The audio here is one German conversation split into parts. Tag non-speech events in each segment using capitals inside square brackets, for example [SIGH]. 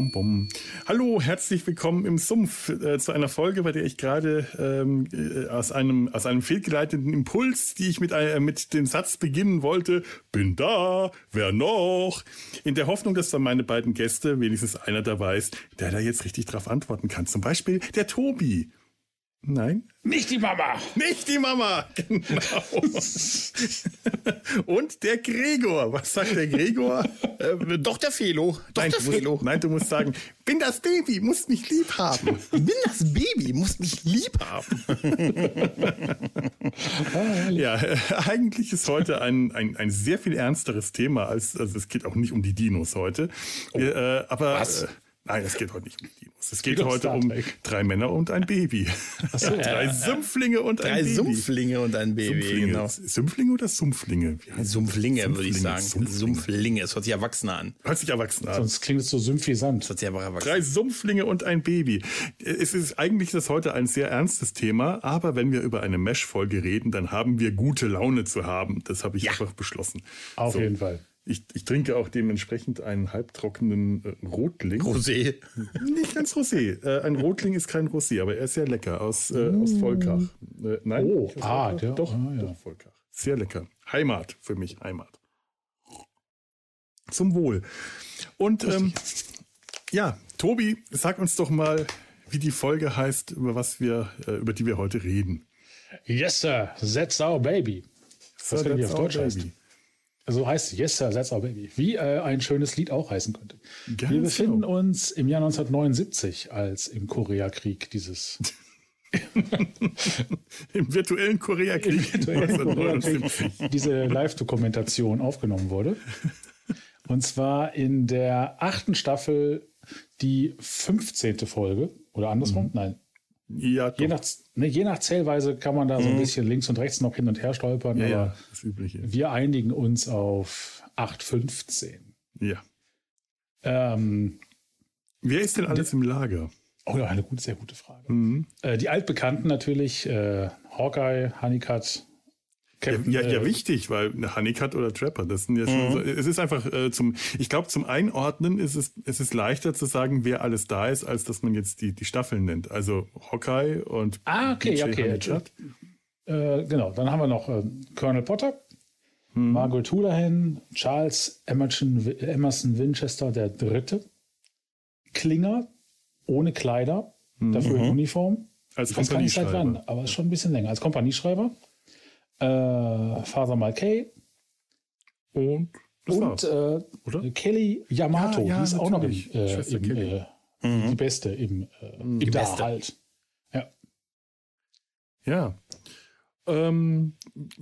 Bum, bum. Hallo, herzlich willkommen im Sumpf äh, zu einer Folge, bei der ich gerade ähm, äh, aus einem aus einem fehlgeleiteten Impuls, die ich mit äh, mit dem Satz beginnen wollte, bin da, wer noch? In der Hoffnung, dass dann meine beiden Gäste wenigstens einer dabei ist, der da jetzt richtig drauf antworten kann. Zum Beispiel der Tobi. Nein? Nicht die Mama! Nicht die Mama! [LAUGHS] Genau. Und der Gregor. Was sagt der Gregor? Äh, doch der Felo. Doch nein, der du Felo. musst, nein, du musst sagen, bin das Baby, musst mich lieb haben. Bin das Baby, musst mich lieb haben. [LAUGHS] Ja, äh, eigentlich ist heute ein, ein, ein sehr viel ernsteres Thema, als also es geht auch nicht um die Dinos heute. Wir, äh, aber Was? Nein, es geht heute nicht um die Dinos. Es geht Geht heute um drei Männer und ein Baby. so. [LAUGHS] drei Sümpflinge und ein Drei Baby. Sumpflinge und ein Baby, Sumpflinge. genau. Sümpflinge oder Sumpflinge? Heißt Sumpflinge, würde ich Sumpflinge, sagen. Sumpflinge. Sumpflinge. Es hört sich erwachsener an. Hört sich erwachsen an. Sonst klingt es so symphysant. Es hört sich aber erwachsen Drei Sumpflinge und ein Baby. Es ist eigentlich das heute ein sehr ernstes Thema, aber wenn wir über eine Mesh-Folge reden, dann haben wir gute Laune zu haben. Das habe ich Ja. einfach beschlossen. Auf So. jeden Fall. Ich, ich trinke auch dementsprechend einen halbtrockenen äh, Rotling. Rosé. Nicht ganz Rosé. Äh, ein Rotling ist kein Rosé, aber er ist sehr lecker aus, äh, aus Volkach. Äh, nein, Oh, ah, der- doch, ah, ja. doch, Volkach. Sehr lecker. Heimat für mich, Heimat. Zum Wohl. Und ähm, ja, Tobi, sag uns doch mal, wie die Folge heißt, über was wir, äh, über die wir heute reden. Yes, sir, that's our baby. So, wenn die auf Deutsch heißt. So heißt es, Yes, sir, that's our baby. Wie äh, ein schönes Lied auch heißen könnte. Ganz Wir befinden genau. uns im Jahr 1979, als im Koreakrieg dieses [LAUGHS] Im virtuellen Koreakrieg. virtuellen 1979. Koreakrieg diese Live-Dokumentation aufgenommen wurde. Und zwar in der achten Staffel die 15. Folge. Oder andersrum? Mhm. Nein. Ja. Je nach, ne, je nach Zählweise kann man da so ein bisschen links und rechts noch hin und her stolpern. Mhm. ja, aber ja, das Übliche. wir einigen uns auf 8,15. Ja. Ähm, Wer ist denn alles im Lager? oh ja, eine gute, sehr gute Frage. Mhm. Äh, die Altbekannten natürlich, äh, Hawkeye, Honeycutt, Captain, ja, ja, äh, wichtig, weil eine Honeycut oder Trapper, das sind ja schon so, es ist einfach äh, zum, ich glaube, zum Einordnen ist es, es ist leichter zu sagen, wer alles da ist, als dass man jetzt die, die Staffeln nennt. Also Hawkeye und Ah, okay, DJ okay. Honeycutt. Äh, genau, dann haben wir noch äh, Colonel Potter, Margaret Houlihan, Charles Emerson, Emerson Winchester der Dritte, Klinger ohne Kleider, dafür in Uniform. Als Ich weiß gar nicht seit wann, aber ist schon ein bisschen länger. Als Kompanieschreiber. Äh, Father Malkay Und das und äh, oder? Kelly Yamato, Ja, ja, die ist auch noch im, natürlich. äh, im, äh, die Beste im, äh, im Die Da Beste. halt. Ja. Ja. Ähm,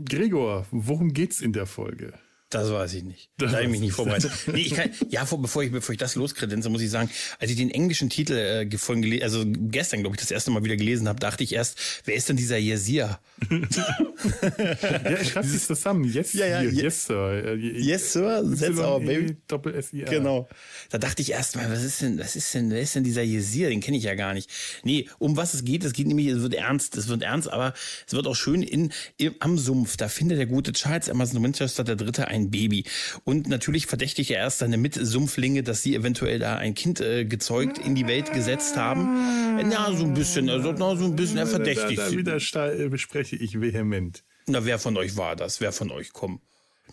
Gregor, worum geht's in der Folge? Das weiß ich nicht. Das da habe ich mich nicht ich vorbereitet. Nee, ich kann, ja, vor, bevor ich, bevor ich das loskredenze, muss ich sagen, als ich den englischen Titel äh, gele- also gestern, glaube ich, das erste Mal wieder gelesen habe, dachte ich erst, wer ist denn dieser Yesir? Ja, ich schreibe es zusammen. Yes, Ja, ja, yes, Sir. Äh, Yes, Sir, that's our baby. Doppel S I. Genau. Da dachte ich erst mal, was ist denn, was ist denn, wer ist denn dieser Yesir? Den kenne ich ja gar nicht. Nee, um was es geht, es geht nämlich, es wird ernst, es wird ernst, aber es wird auch schön in, im, am Sumpf. Da findet der gute Charles Emerson Winchester der Dritte ein Baby. Und natürlich verdächtigt er erst seine Mitsumpflinge, dass sie eventuell da ein Kind äh, gezeugt in die Welt gesetzt haben. Na, so ein bisschen, also, na, so ein bisschen, er Da, verdächtigt da sie. widersta- äh, bespreche ich vehement. Na, wer von euch war das? Wer von euch kommt?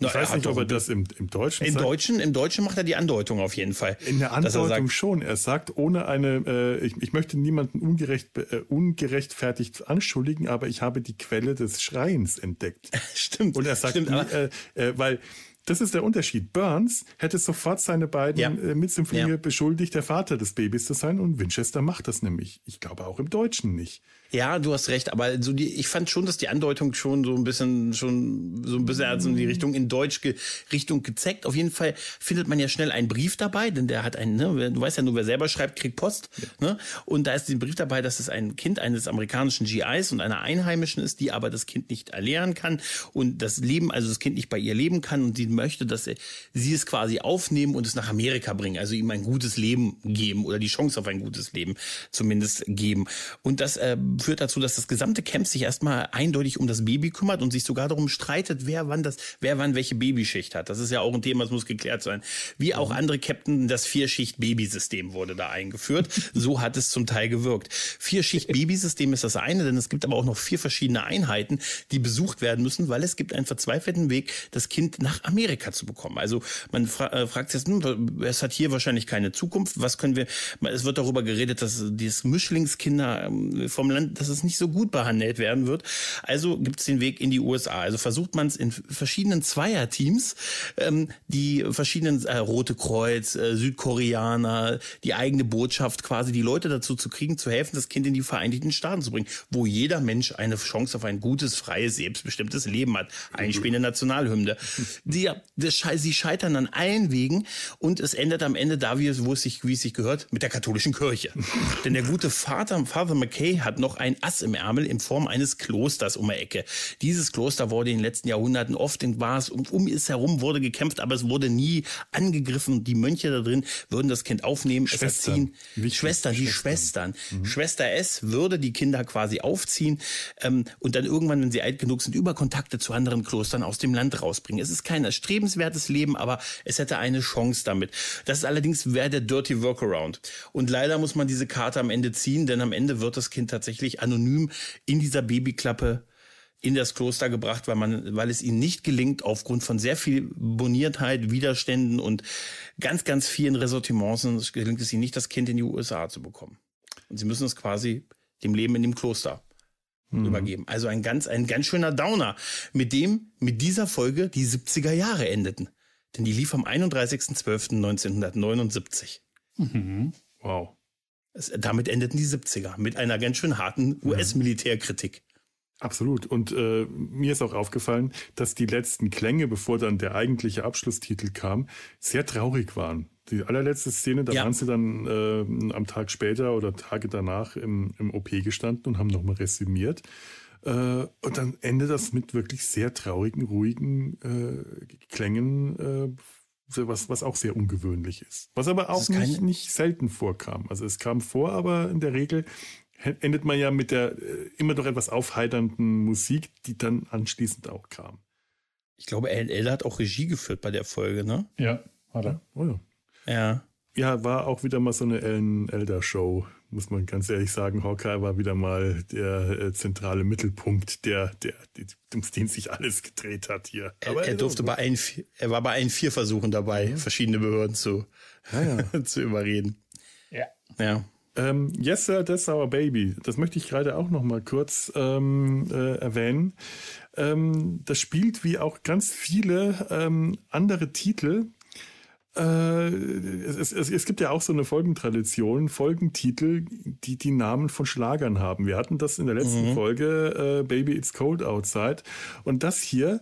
Ich weiß nicht, ob er das im, im Deutschen Im sagt. Deutschen, Im Deutschen macht er die Andeutung auf jeden Fall. In der Dass er Andeutung sagt, schon. Er sagt, ohne eine, äh, ich, ich möchte niemanden ungerecht, äh, ungerechtfertigt anschuldigen, aber ich habe die Quelle des Schreiens entdeckt. [LAUGHS] Stimmt. Und er sagt, stimmt, aber, äh, äh, weil das ist der Unterschied. Burns hätte sofort seine beiden Ja. äh, Mitsymphonie Ja. beschuldigt, der Vater des Babys zu sein und Winchester macht das nämlich. Ich glaube auch im Deutschen nicht. Ja, du hast recht, aber so die, ich fand schon, dass die Andeutung schon so ein bisschen, schon so ein bisschen also in die Richtung in Deutsch ge, Richtung gezeigt. Auf jeden Fall findet man ja schnell einen Brief dabei, denn der hat einen, ne, du weißt ja nur, wer selber schreibt, kriegt Post. Ne? Und da ist ein Brief dabei, dass es ein Kind eines amerikanischen GIs und einer Einheimischen ist, die aber das Kind nicht erlernen kann und das Leben, also das Kind nicht bei ihr leben kann und die möchte, dass sie es quasi aufnehmen und es nach Amerika bringen, also ihm ein gutes Leben geben oder die Chance auf ein gutes Leben zumindest geben. Und das äh, führt dazu, dass das gesamte Camp sich erstmal eindeutig um das Baby kümmert und sich sogar darum streitet, wer wann das, wer wann welche Babyschicht hat. Das ist ja auch ein Thema, das muss geklärt sein. Wie auch mhm. andere Captain, das Vierschicht-Babysystem wurde da eingeführt. [LAUGHS] So hat es zum Teil gewirkt. Vierschicht-Babysystem ist das eine, denn es gibt aber auch noch vier verschiedene Einheiten, die besucht werden müssen, weil es gibt einen verzweifelten Weg, das Kind nach Amerika zu bekommen. Also man fra äh, fragt sich jetzt, hm, es hat hier wahrscheinlich keine Zukunft. Was können wir, es wird darüber geredet, dass dieses Mischlingskinder ähm, vom Land, dass es nicht so gut behandelt werden wird. Also gibt es den Weg in die USA. Also versucht man es in verschiedenen Zweierteams, ähm, die verschiedenen äh, Rote Kreuz, äh, Südkoreaner, die eigene Botschaft quasi die Leute dazu zu kriegen, zu helfen, das Kind in die Vereinigten Staaten zu bringen, wo jeder Mensch eine Chance auf ein gutes, freies, selbstbestimmtes Leben hat. Einspielende Nationalhymne. Die, das, sie scheitern an allen Wegen und es endet am Ende da, wie es, wo es sich, wie es sich gehört, mit der katholischen Kirche. Denn der gute Vater, Father McKay, hat noch ein Ass im Ärmel in Form eines Klosters um die Ecke. Dieses Kloster wurde in den letzten Jahrhunderten oft in was um, um es herum wurde gekämpft, aber es wurde nie angegriffen. Die Mönche da drin würden das Kind aufnehmen, Schwestern. es erziehen. Wichtig. Schwestern, die Schwestern. Mhm. Schwester S würde die Kinder quasi aufziehen ähm, und dann irgendwann, wenn sie alt genug sind, über Kontakte zu anderen Klostern aus dem Land rausbringen. Es ist kein erstrebenswertes Leben, aber es hätte eine Chance damit. Das ist allerdings wäre der Dirty Workaround. Und leider muss man diese Karte am Ende ziehen, denn am Ende wird das Kind tatsächlich anonym in dieser Babyklappe in das Kloster gebracht, weil man, weil es ihnen nicht gelingt, aufgrund von sehr viel Boniertheit, Widerständen und ganz, ganz vielen Ressortiments gelingt es ihnen nicht, das Kind in die USA zu bekommen. Und sie müssen es quasi dem Leben in dem Kloster mhm. übergeben. Also ein ganz, ein ganz schöner Downer, mit dem mit dieser Folge die 70er Jahre endeten. Denn die lief am 31.12.1979. Mhm. Wow. Es, damit endeten die 70er mit einer ganz schön harten US-Militärkritik. Absolut. Und äh, mir ist auch aufgefallen, dass die letzten Klänge, bevor dann der eigentliche Abschlusstitel kam, sehr traurig waren. Die allerletzte Szene, da ja. waren sie dann äh, am Tag später oder Tage danach im, im OP gestanden und haben nochmal resümiert. Äh, und dann endet das mit wirklich sehr traurigen, ruhigen äh, Klängen, äh, was, was auch sehr ungewöhnlich ist. Was aber auch nicht, nicht selten vorkam. Also es kam vor, aber in der Regel endet man ja mit der äh, immer noch etwas aufheiternden Musik, die dann anschließend auch kam. Ich glaube, LL hat auch Regie geführt bei der Folge, ne? Ja, hat er. Oh ja. Ja. Ja, war auch wieder mal so eine Ellen Elder Show, muss man ganz ehrlich sagen. Hawkeye war wieder mal der äh, zentrale Mittelpunkt, der, der, um den sich alles gedreht hat hier. Aber er, er durfte bei allen, er war bei allen vier Versuchen dabei, ja. verschiedene Behörden zu, ja, ja. [LAUGHS] zu überreden. Ja. Ja. Ähm, yes, Sir, That's Our Baby. Das möchte ich gerade auch noch mal kurz ähm, äh, erwähnen. Ähm, das spielt wie auch ganz viele ähm, andere Titel. Äh, es, es, es, gibt ja auch so eine Folgentradition, Folgentitel, die die Namen von Schlagern haben. Wir hatten das in der letzten mhm. Folge, äh, Baby It's Cold Outside. Und das hier,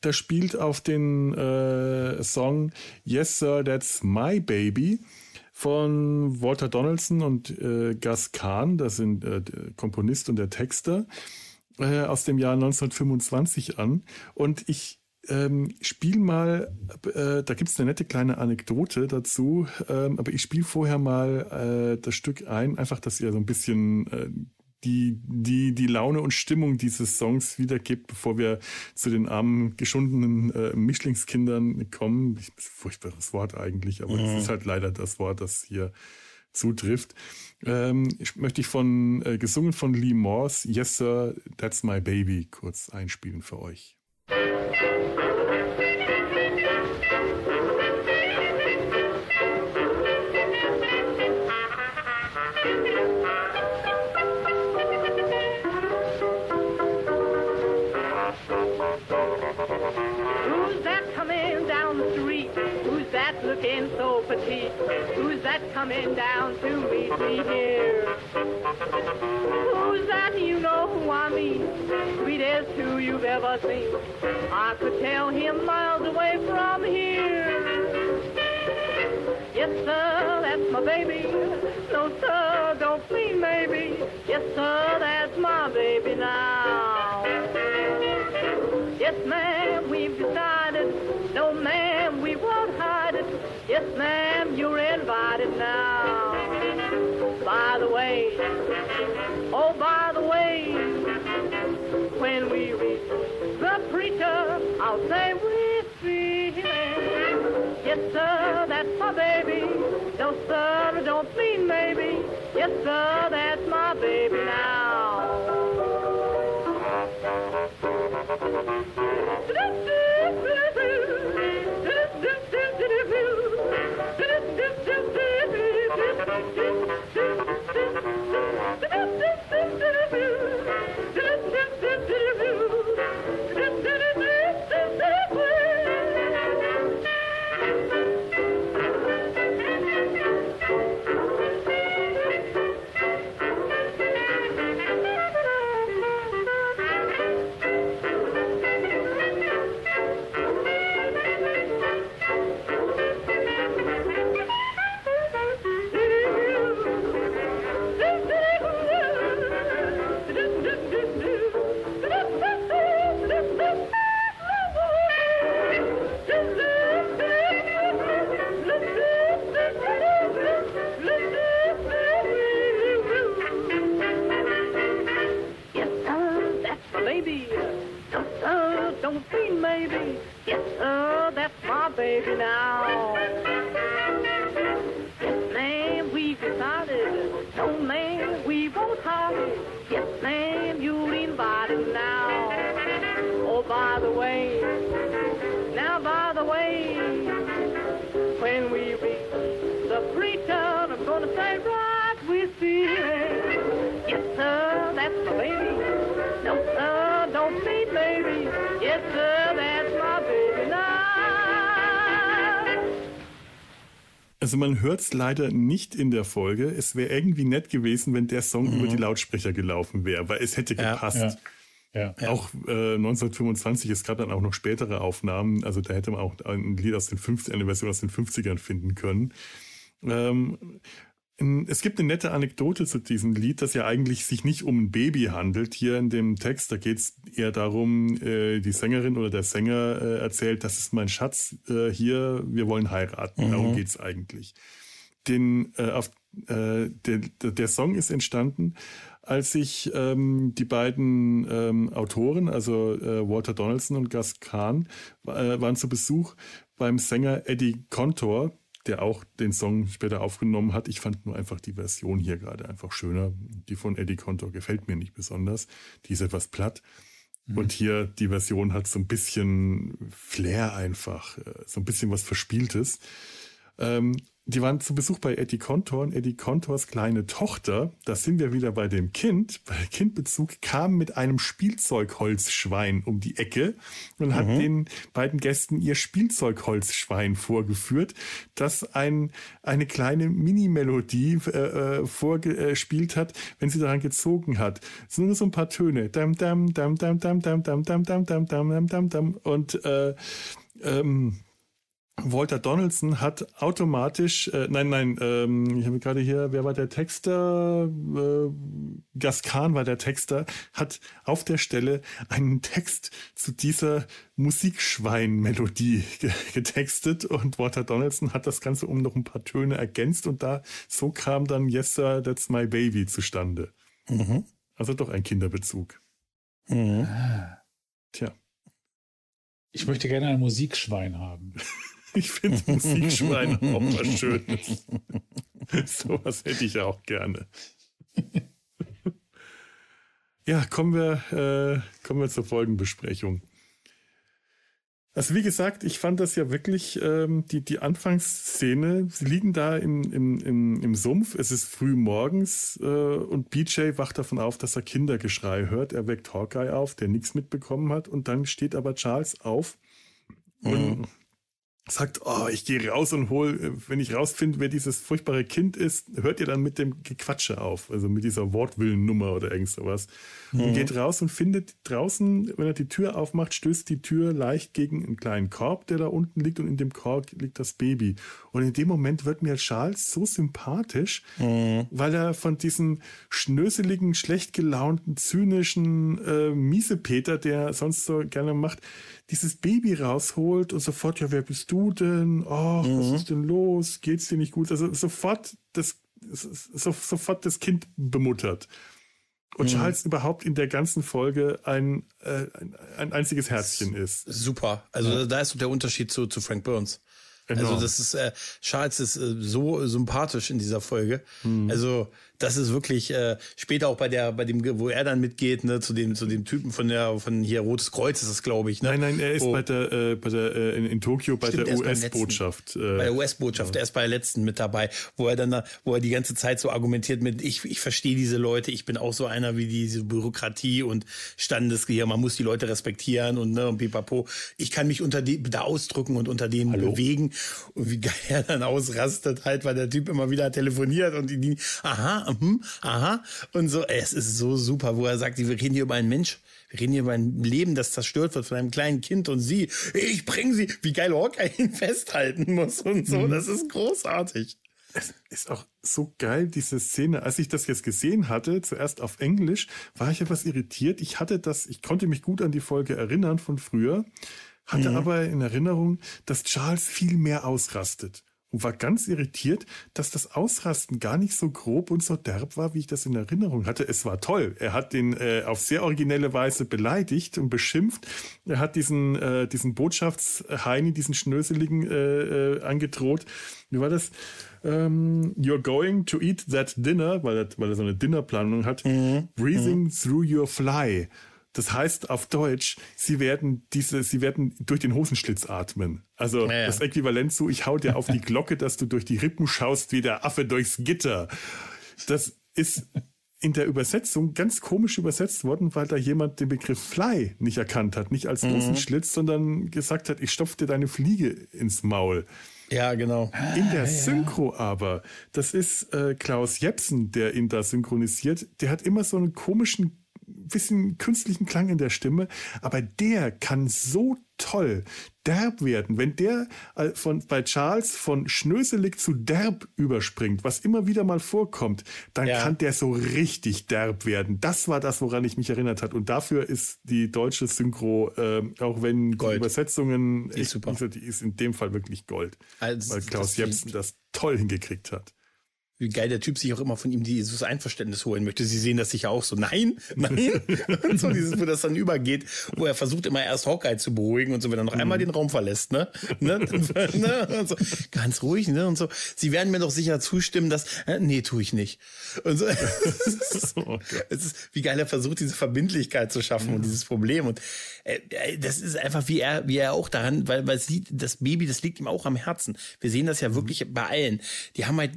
das spielt auf den äh, Song Yes, Sir, That's My Baby von Walter Donaldson und äh, Gus Kahn, das sind äh, der Komponist und der Texter, aus dem Jahr 1925 an. Und ich ähm, spiele mal, äh, da gibt es eine nette kleine Anekdote dazu, ähm, aber ich spiele vorher mal äh, das Stück ein, einfach, dass ihr so ein bisschen äh, die, die, die Laune und Stimmung dieses Songs wiedergibt, bevor wir zu den armen, geschundenen äh, Mischlingskindern kommen. Furchtbares Wort eigentlich, aber es mhm. ist halt leider das Wort, das hier zutrifft. Ähm, ich möchte ich von, äh, gesungen von Lee Morse, Yes Sir, That's My Baby, kurz einspielen für euch. Who's that coming down to meet me here? Who's that? You know who I mean. Sweetest who you've ever seen. I could tell him miles away from here. Yes, sir, that's my baby. No, sir, don't mean maybe. Yes, sir, that's my baby now. Yes, ma'am, Yes, ma'am, you're invited now. By the way, oh, by the way, when we reach the preacher, I'll say we're feeling. Yes, sir, that's my baby. No, sir, I don't mean maybe. Yes, sir, that's Oh, by the way, now by the way, when we reach the preacher, I'm gonna say right with feeling. Yes, sir, that's my baby. No, sir, don't mean maybe. Yes, sir, that's my baby now. Also man hört es leider nicht in der Folge. Es wäre irgendwie nett gewesen, wenn der Song über die Lautsprecher gelaufen wäre, weil es hätte Ja, gepasst. Ja. Auch äh, 1925, es gab dann auch noch spätere Aufnahmen, also da hätte man auch ein Lied aus den 50 eine Version aus den 50ern finden können. Ähm, es gibt eine nette Anekdote zu diesem Lied, das ja eigentlich sich nicht um ein Baby handelt. Hier in dem Text, da geht es eher darum, äh, die Sängerin oder der Sänger äh, erzählt, das ist mein Schatz, äh, hier, wir wollen heiraten. Darum geht's eigentlich. Den, äh, auf, äh, der der Song ist entstanden, als sich ähm, die beiden ähm, Autoren, also äh, Walter Donaldson und Gus Kahn, äh, waren zu Besuch beim Sänger Eddie Contor, der auch den Song später aufgenommen hat. Ich fand nur einfach die Version hier gerade einfach schöner. Die von Eddie Contor gefällt mir nicht besonders. Die ist etwas platt. Und hier die Version hat so ein bisschen Flair einfach, äh, so ein bisschen was Verspieltes. Ähm, die waren zu Besuch bei Eddie Contor und Eddie Contors kleine Tochter, da sind wir wieder bei dem Kind, bei Kindbezug, kam mit einem Spielzeugholzschwein um die Ecke und hat den beiden Gästen ihr Spielzeugholzschwein vorgeführt, das ein, eine kleine Mini-Melodie äh, äh, vorgespielt hat, wenn sie daran gezogen hat. Es sind nur so ein paar Töne. Dam, dam, dam, dam, dam, dam, dam, dam, dam, dam, dam, dam, dam, dam. Und äh, ähm, Walter Donaldson hat automatisch, äh, nein, nein, ähm, ich habe gerade hier, wer war der Texter? Äh, Gaskan war der Texter, hat auf der Stelle einen Text zu dieser Musikschwein-Melodie ge getextet und Walter Donaldson hat das Ganze um noch ein paar Töne ergänzt und da so kam dann Yes Sir, That's My Baby zustande. Mhm. Also doch ein Kinderbezug. Mhm. Tja, Ich möchte gerne ein Musikschwein haben. [LAUGHS] ich finde Musikschwein auch was Schönes. Sowas hätte ich auch gerne. Ja, kommen wir, äh, kommen wir zur Folgenbesprechung. Also wie gesagt, ich fand das ja wirklich, ähm, die, die Anfangsszene, sie liegen da im, im, im, im Sumpf, es ist früh morgens äh, und BJ wacht davon auf, dass er Kindergeschrei hört. Er weckt Hawkeye auf, der nichts mitbekommen hat und dann steht aber Charles auf und sagt, oh, ich gehe raus und hol, äh, wenn ich rausfinde, wer dieses furchtbare Kind ist, hört ihr dann mit dem Gequatsche auf, also mit dieser Wortwillennummer oder irgend sowas. Und geht raus und findet draußen, wenn er die Tür aufmacht, stößt die Tür leicht gegen einen kleinen Korb, der da unten liegt und in dem Korb liegt das Baby. Und in dem Moment wird mir Charles so sympathisch, weil er von diesem schnöseligen, schlecht gelaunten, zynischen äh, Miesepeter, der er sonst so gerne macht, dieses Baby rausholt und sofort, ja, wer bist du denn? Oh, mhm. was ist denn los? Geht's dir nicht gut? Also sofort das, so, sofort das Kind bemuttert. Und mhm. Charles überhaupt in der ganzen Folge ein, äh, ein, ein einziges Herzchen ist. Super. Also ja. da ist der Unterschied zu, zu Frank Burns. Genau. Also das ist, äh, Charles ist äh, so sympathisch in dieser Folge. Mhm. Also das ist wirklich äh, später auch bei der, bei dem, wo er dann mitgeht, ne, zu dem, zu dem Typen von der, von hier Rotes Kreuz ist es, glaube ich. Ne? Nein, nein, er ist Wo- bei der, äh, bei der äh, in, in Tokio bei Stimmt, der er US-Botschaft. Bei der US-Botschaft, er ist bei der letzten mit dabei, wo er dann, da- wo er die ganze Zeit so argumentiert mit, ich, ich verstehe diese Leute, ich bin auch so einer wie diese Bürokratie und Standesgehör, man muss die Leute respektieren und, ne, und pipapo. Ich kann mich unter die, da ausdrücken und unter denen bewegen. Und wie geil er dann ausrastet halt, weil der Typ immer wieder telefoniert und die, die aha, mhm, aha. Und so, ey, es ist so super, wo er sagt, wir reden hier über einen Mensch, wir reden hier über ein Leben, das zerstört wird von einem kleinen Kind und sie, ich bringe sie, wie geil Hawkeye ihn [LAUGHS] festhalten muss und so, das ist großartig. Es ist auch so geil, diese Szene. Als ich das jetzt gesehen hatte, zuerst auf Englisch, war ich etwas irritiert. Ich hatte das, ich konnte mich gut an die Folge erinnern von früher, hatte aber in Erinnerung, dass Charles viel mehr ausrastet. Und war ganz irritiert, dass das Ausrasten gar nicht so grob und so derb war, wie ich das in Erinnerung hatte. Es war toll. Er hat den äh, auf sehr originelle Weise beleidigt und beschimpft. Er hat diesen, äh, diesen Botschaftsheini, diesen Schnöseligen äh, äh, angedroht. Wie war das? Ähm, you're going to eat that dinner, weil er, weil er so eine Dinnerplanung hat. Breathing through your fly. Das heißt auf Deutsch, sie werden diese, sie werden durch den Hosenschlitz atmen. Also Ja, ja. das Äquivalent zu, ich hau dir auf die Glocke, dass du durch die Rippen schaust wie der Affe durchs Gitter. Das ist in der Übersetzung ganz komisch übersetzt worden, weil da jemand den Begriff Fly nicht erkannt hat. Nicht als Mhm. Hosenschlitz, sondern gesagt hat, ich stopf dir deine Fliege ins Maul. Ja, genau. In der Synchro aber, das ist äh, Klaus Jepsen, der ihn da synchronisiert, der hat immer so einen komischen, bisschen künstlichen Klang in der Stimme, aber der kann so toll derb werden. Wenn der äh, von, bei Charles von schnöselig zu derb überspringt, was immer wieder mal vorkommt, dann Ja. kann der so richtig derb werden. Das war das, woran ich mich erinnert hat. Und dafür ist die deutsche Synchro, äh, auch wenn die Gold. Übersetzungen, Die ist super. nicht so- die ist in dem Fall wirklich Gold Also, weil Klaus Jepsen das toll hingekriegt hat. Wie geil der Typ sich auch immer von ihm dieses Einverständnis holen möchte. Sie sehen das sicher auch so. Nein, [LAUGHS] nein. und so dieses, wo das dann übergeht, wo er versucht immer erst Hawkeye zu beruhigen und so, wenn er noch einmal den Raum verlässt, ne? ne? [LAUGHS] ne? So, ganz ruhig, ne? Und so. Sie werden mir doch sicher zustimmen, dass, äh, nee, tue ich nicht. Und so. [LAUGHS] Oh es ist, wie geil er versucht, diese Verbindlichkeit zu schaffen und dieses Problem. Und äh, äh, das ist einfach, wie er, wie er auch daran, weil, weil sie, das Baby, das liegt ihm auch am Herzen. Wir sehen das ja wirklich bei allen. Die haben halt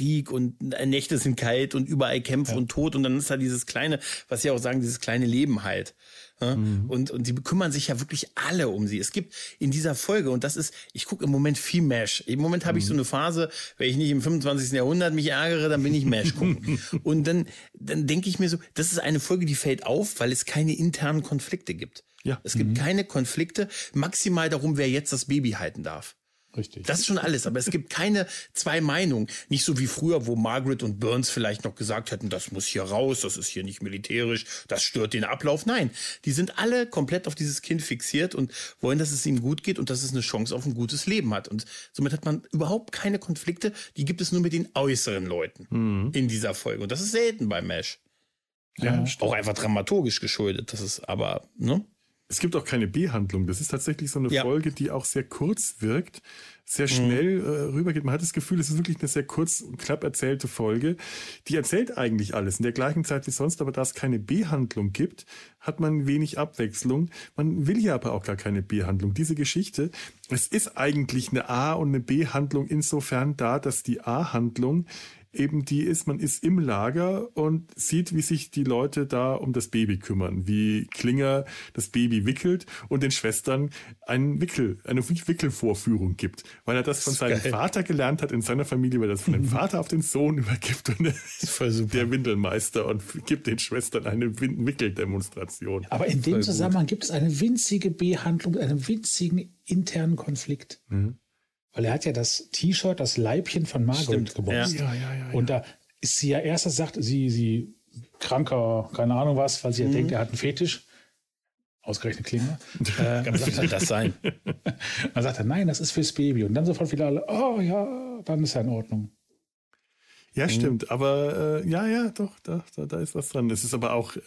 Krieg und Nächte sind kalt und überall Kämpfe und Tod und dann ist da dieses kleine, was sie auch sagen, dieses kleine Leben halt. Ja? Und, und die kümmern sich ja wirklich alle um sie. Es gibt in dieser Folge, und das ist, ich gucke im Moment viel Mesh. Im Moment habe ich so eine Phase, wenn ich nicht im 25. Jahrhundert mich ärgere, dann bin ich Mesh gucken. [LAUGHS] und dann, dann denke ich mir so, das ist eine Folge, die fällt auf, weil es keine internen Konflikte gibt. Ja. Es gibt keine Konflikte, maximal darum, wer jetzt das Baby halten darf. Richtig. Das ist schon alles, aber es gibt keine zwei Meinungen. Nicht so wie früher, wo Margaret und Burns vielleicht noch gesagt hätten, das muss hier raus, das ist hier nicht militärisch, das stört den Ablauf. Nein, die sind alle komplett auf dieses Kind fixiert und wollen, dass es ihm gut geht und dass es eine Chance auf ein gutes Leben hat. Und somit hat man überhaupt keine Konflikte, die gibt es nur mit den äußeren Leuten in dieser Folge. Und das ist selten bei Mesh. ja, Auch einfach dramaturgisch geschuldet. Das ist aber, ne? Es gibt auch keine B-Handlung. Das ist tatsächlich so eine Ja. Folge, die auch sehr kurz wirkt, sehr schnell äh, rübergeht. Man hat das Gefühl, es ist wirklich eine sehr kurz und knapp erzählte Folge. Die erzählt eigentlich alles in der gleichen Zeit wie sonst, aber da es keine B-Handlung gibt, hat man wenig Abwechslung. Man will ja aber auch gar keine B-Handlung. Diese Geschichte, es ist eigentlich eine A- und eine B-Handlung insofern da, dass die A-Handlung eben die ist, man ist im Lager und sieht, wie sich die Leute da um das Baby kümmern, wie Klinger das Baby wickelt und den Schwestern einen Wickel, eine Wickelvorführung gibt, weil er das von seinem geil. Vater gelernt hat in seiner Familie, weil er das von dem Vater auf den Sohn übergibt und er ist voll super. der Windelmeister und gibt den Schwestern eine Wickeldemonstration. Aber in dem Zusammenhang gibt es eine winzige B-Handlung, einen winzigen internen Konflikt. Weil er hat ja das T-Shirt, das Leibchen von Margaret Stimmt, gebumst. Ja, ja, ja, Und da ist sie ja erst sagt, sie, sie kranker, keine Ahnung was, weil sie ja denkt, er hat einen Fetisch. Ausgerechnet Klinger. [LAUGHS] Äh, Was soll das sein? [LAUGHS] dann sagt er, nein, das ist fürs Baby. Und dann sofort wieder alle, oh ja, dann ist ja in Ordnung. Ja, stimmt. Aber äh, ja, ja, doch, da, da, da ist was dran. Es ist aber auch, äh,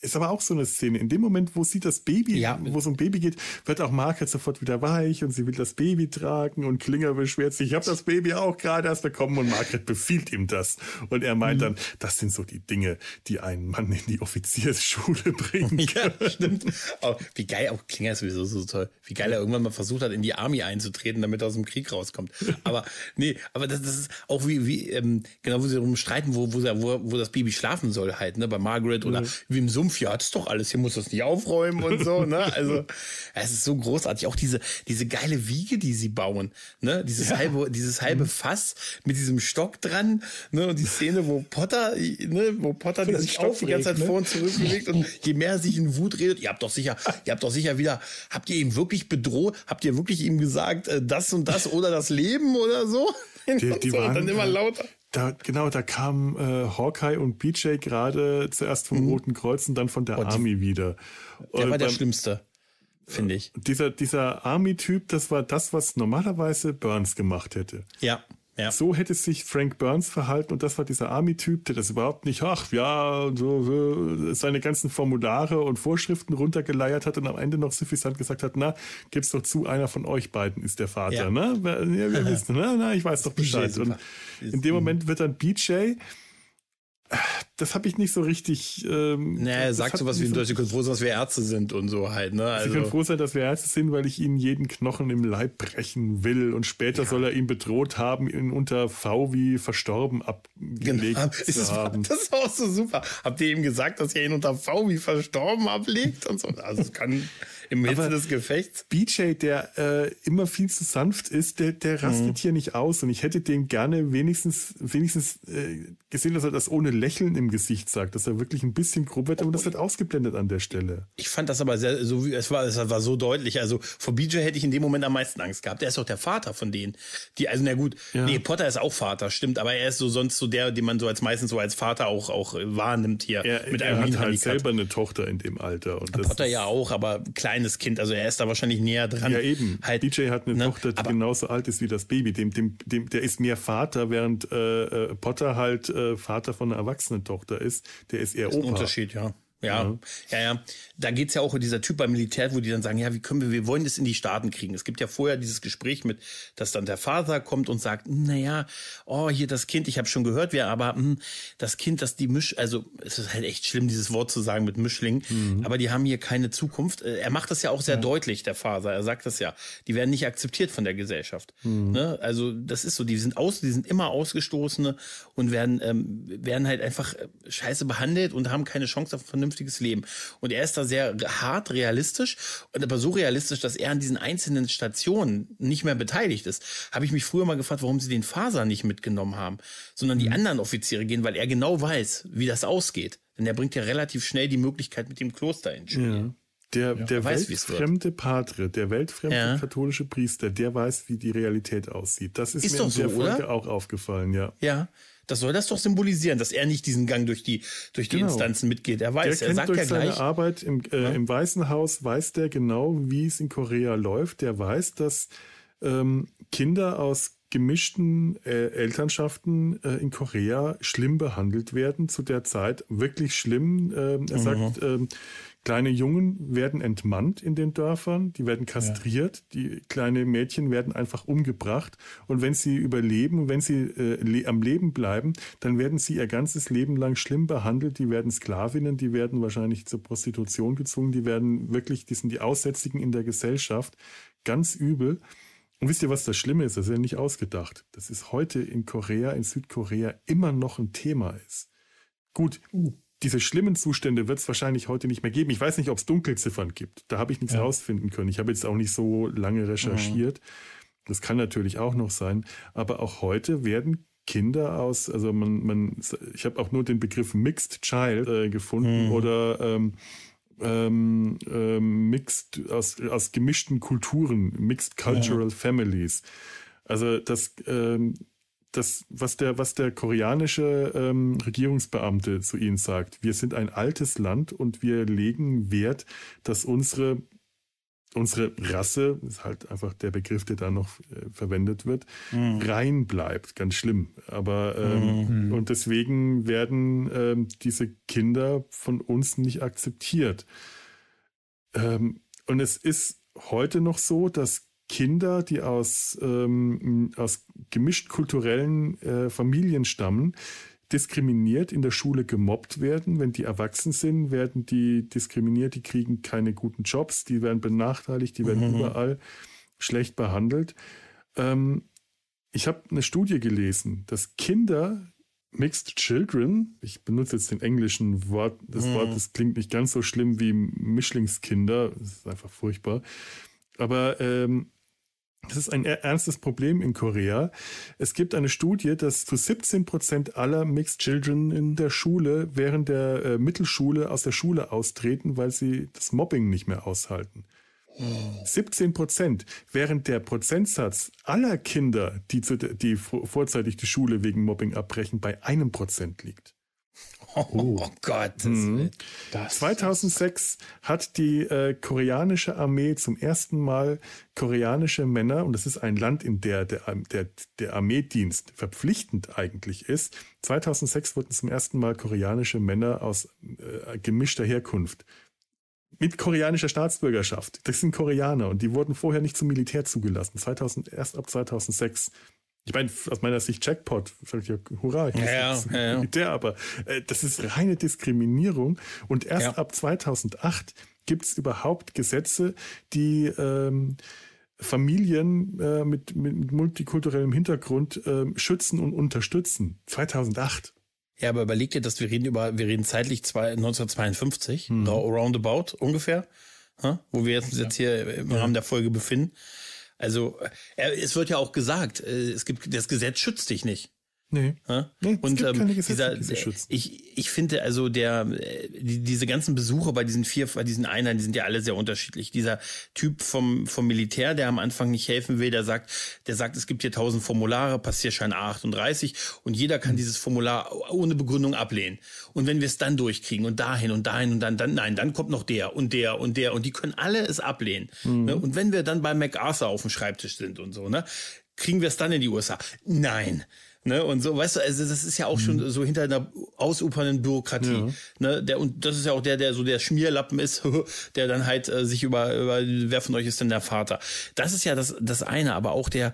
ist aber auch so eine Szene. In dem Moment, wo sie das Baby, Ja. wo es um Baby geht, wird auch Margaret sofort wieder weich und sie will das Baby tragen und Klinger beschwert sich, ich habe das Baby auch gerade erst bekommen und Margaret befiehlt ihm das. Und er meint dann, das sind so die Dinge, die einen Mann in die Offiziersschule bringen. [LAUGHS] Ja, stimmt. Aber wie geil, auch Klinger ist sowieso so toll. Wie geil er irgendwann mal versucht hat, in die Army einzutreten, damit er aus dem Krieg rauskommt. Aber nee, aber das, das ist auch wie, wie ähm, genau, wo sie darum streiten, wo, wo, wo, das Baby schlafen soll halt, ne, bei Margaret oder wie im Sumpf, ja, das ist doch alles, hier muss das nicht aufräumen und so, ne, also [LAUGHS] es ist so großartig. Auch diese, diese geile Wiege, die sie bauen, ne, dieses halbe, dieses halbe Fass mit diesem Stock dran, ne, und die Szene, wo Potter, ne, wo Potter sich Stock die ganze Zeit ne? vor und zurück bewegt und [LAUGHS] je mehr er sich in Wut redet, ihr habt doch sicher, ihr habt doch sicher wieder, habt ihr ihn wirklich bedroht, habt ihr wirklich ihm gesagt, äh, das und das oder das Leben oder so? [LAUGHS] Die, die so, waren, dann immer äh, lauter. Da, genau, da kamen äh, Hawkeye und BJ gerade zuerst vom Roten Kreuz und dann von der Mhm. Oh, Army wieder. Der Und war der beim- Schlimmste, finde ich. dieser, dieser Army-Typ, das war das, was normalerweise Burns gemacht hätte. Ja, ja. So hätte sich Frank Burns verhalten und das war dieser Army-Typ, der das überhaupt nicht, ach ja, so, so seine ganzen Formulare und Vorschriften runtergeleiert hat und am Ende noch suffisant gesagt hat, na, gib's doch zu, einer von euch beiden ist der Vater, Ja. ne? Ja, wir [LAUGHS] wissen, na, na, ich weiß doch Bescheid. Und in dem Moment wird dann BJ, das habe ich nicht so richtig. Ähm, Naja, er sagt sowas wie so- Deutsch, ihr könnt froh sein, dass wir Ärzte sind und so halt, ne? Sie können Also, froh sein, dass wir Ärzte sind, weil ich ihnen jeden Knochen im Leib brechen will. Und später soll er ihn bedroht haben, ihn unter V wie verstorben abgelegt genau. zu Ist haben. das ist auch so super. Habt ihr ihm gesagt, dass ihr ihn unter V wie verstorben ablegt und so? Also es kann im Hitze Aber- des Gefechts. BJ, der äh, immer viel zu sanft ist, der, der rastet Mhm. hier nicht aus. Und ich hätte den gerne wenigstens, wenigstens äh, gesehen, dass er das ohne Lächeln im Gesicht sagt, dass er wirklich ein bisschen grob wird, aber das wird ausgeblendet an der Stelle. Ich fand das aber sehr, so wie, es war, es war so deutlich. Also vor BJ hätte ich in dem Moment am meisten Angst gehabt. Er ist doch der Vater von denen. Die, also na gut, Ja. nee, Potter ist auch Vater, stimmt, aber er ist so sonst so der, den man so als meistens so als Vater auch, auch wahrnimmt hier. Er, mit er hat halt selber eine Tochter in dem Alter. Und Potter ja auch, aber kleines Kind, also er ist da wahrscheinlich näher dran. Ja, eben. Halt, DJ hat eine ne? Tochter, die aber, genauso alt ist wie das Baby. Dem, dem, dem, der ist mehr Vater, während äh, äh, Potter halt äh, Vater von einer erwachsenen Tochter ist. Der ist eher Ein Opa. Unterschied, ja. Ja, ja, ja. Da geht's ja auch um dieser Typ beim Militär, wo die dann sagen, ja, wie können wir, wir wollen das in die Staaten kriegen. Es gibt ja vorher dieses Gespräch mit, dass dann der Vater kommt und sagt, naja, oh, hier das Kind, ich habe schon gehört, wer, aber hm, das Kind, das die Misch, also es ist halt echt schlimm, dieses Wort zu sagen mit Mischling, aber die haben hier keine Zukunft. Äh, Er macht das ja auch sehr deutlich, der Vater. Er sagt das ja. Die werden nicht akzeptiert von der Gesellschaft. Ne? Also das ist so, die sind aus, die sind immer Ausgestoßene und werden, ähm, werden halt einfach äh, scheiße behandelt und haben keine Chance auf ein vernünftiges Leben. Und er ist da sehr hart realistisch, und aber so realistisch, dass er an diesen einzelnen Stationen nicht mehr beteiligt ist. Habe ich mich früher mal gefragt, warum sie den Faser nicht mitgenommen haben, sondern die anderen Offiziere gehen, weil er genau weiß, wie das ausgeht. Denn er bringt ja relativ schnell die Möglichkeit mit dem Kloster ins Spiel. Ja. Der, der weiß, wie's wird. weltfremde Patre, der weltfremde Ja. katholische Priester, der weiß, wie die Realität aussieht. Das ist, Ist mir in der so, Folge oder? auch aufgefallen, ja. Ja, das soll das doch symbolisieren, dass er nicht diesen Gang durch die, durch die Genau. Instanzen mitgeht. Er Der weiß, er kennt sagt durch ja seine gleich. Arbeit im, äh, im Weißen Haus, weiß der genau, wie es in Korea läuft. Der weiß, dass ähm, Kinder aus gemischten äh, Elternschaften äh, in Korea schlimm behandelt werden zu der Zeit. Wirklich schlimm. Ähm, er sagt, ähm, kleine Jungen werden entmannt in den Dörfern, die werden kastriert, die kleine Mädchen werden einfach umgebracht. Und wenn sie überleben, wenn sie äh, le am Leben bleiben, dann werden sie ihr ganzes Leben lang schlimm behandelt. Die werden Sklavinnen, die werden wahrscheinlich zur Prostitution gezwungen, die werden wirklich, die sind die Aussätzigen in der Gesellschaft. Ganz übel. Und wisst ihr, was das Schlimme ist? Das ist ja nicht ausgedacht. Das ist heute in Korea, in Südkorea immer noch ein Thema ist. Gut, diese schlimmen Zustände wird es wahrscheinlich heute nicht mehr geben. Ich weiß nicht, ob es Dunkelziffern gibt. Da habe ich nichts Ja. rausfinden können. Ich habe jetzt auch nicht so lange recherchiert. Das kann natürlich auch noch sein. Aber auch heute werden Kinder aus, also man, man, ich habe auch nur den Begriff Mixed Child äh, gefunden oder ähm, ähm, ähm, mixed aus, aus gemischten Kulturen, Mixed Cultural Families. Also das, ähm, das, was der, was der koreanische ähm, Regierungsbeamte zu ihnen sagt. Wir sind ein altes Land und wir legen Wert, dass unsere unsere Rasse, ist halt einfach der Begriff, der da noch äh, verwendet wird, mhm. rein bleibt. Ganz schlimm. Aber ähm, mhm. und deswegen werden ähm, diese Kinder von uns nicht akzeptiert. Ähm, und es ist heute noch so, dass Kinder, die aus, ähm, aus gemischt kulturellen äh, Familien stammen, diskriminiert, in der Schule gemobbt werden. Wenn die erwachsen sind, werden die diskriminiert, die kriegen keine guten Jobs, die werden benachteiligt, die werden mhm. überall schlecht behandelt. Ähm, ich habe eine Studie gelesen, dass Kinder, Mixed Children, ich benutze jetzt den englischen Wort, das mhm. Wort, das klingt nicht ganz so schlimm wie Mischlingskinder, das ist einfach furchtbar, aber ähm, das ist ein ernstes Problem in Korea. Es gibt eine Studie, dass zu 17 Prozent aller Mixed Children in der Schule während der äh, Mittelschule aus der Schule austreten, weil sie das Mobbing nicht mehr aushalten. 17 Prozent, während der Prozentsatz aller Kinder, die, zu, die vorzeitig die Schule wegen Mobbing abbrechen, bei einem Prozent liegt. Oh, oh Gott. Mhm. 2006 hat die äh, koreanische Armee zum ersten Mal koreanische Männer, und das ist ein Land, in der der, der, der Armeedienst verpflichtend eigentlich ist. 2006 wurden zum ersten Mal koreanische Männer aus äh, gemischter Herkunft mit koreanischer Staatsbürgerschaft. Das sind Koreaner und die wurden vorher nicht zum Militär zugelassen. 2000, erst ab 2006 ich meine, aus meiner Sicht Jackpot, sag ich ja, hurra, ich ja, ja, ja. der, aber äh, das ist reine Diskriminierung und erst ja. ab 2008 gibt es überhaupt Gesetze, die ähm, Familien äh, mit, mit multikulturellem Hintergrund äh, schützen und unterstützen. 2008. Ja, aber überleg dir, dass wir reden über, wir reden zeitlich zwei, 1952, hm. roundabout ungefähr, wo wir jetzt, jetzt hier im Rahmen der Folge befinden. Also äh, es wird ja auch gesagt, äh, es gibt das Gesetz schützt dich nicht. Nee. Ja? nee und ähm, dieser, ich, ich finde also der die, diese ganzen Besucher bei diesen vier bei diesen Einheiten, die sind ja alle sehr unterschiedlich. Dieser Typ vom vom Militär, der am Anfang nicht helfen will, der sagt, der sagt, es gibt hier tausend Formulare, Passierschein A38 und jeder kann mhm. dieses Formular ohne Begründung ablehnen. Und wenn wir es dann durchkriegen und dahin und dahin und dann dann nein, dann kommt noch der und der und der und die können alle es ablehnen. Mhm. Ne? Und wenn wir dann bei MacArthur auf dem Schreibtisch sind und so, ne, kriegen wir es dann in die USA? Nein. Ne, und so, weißt du, also das ist ja auch schon mhm. so hinter einer ausufernden Bürokratie. Ja. Ne, der, und das ist ja auch der, der so der Schmierlappen ist, [LAUGHS] der dann halt äh, sich über, über, wer von euch ist denn der Vater? Das ist ja das, das eine, aber auch der,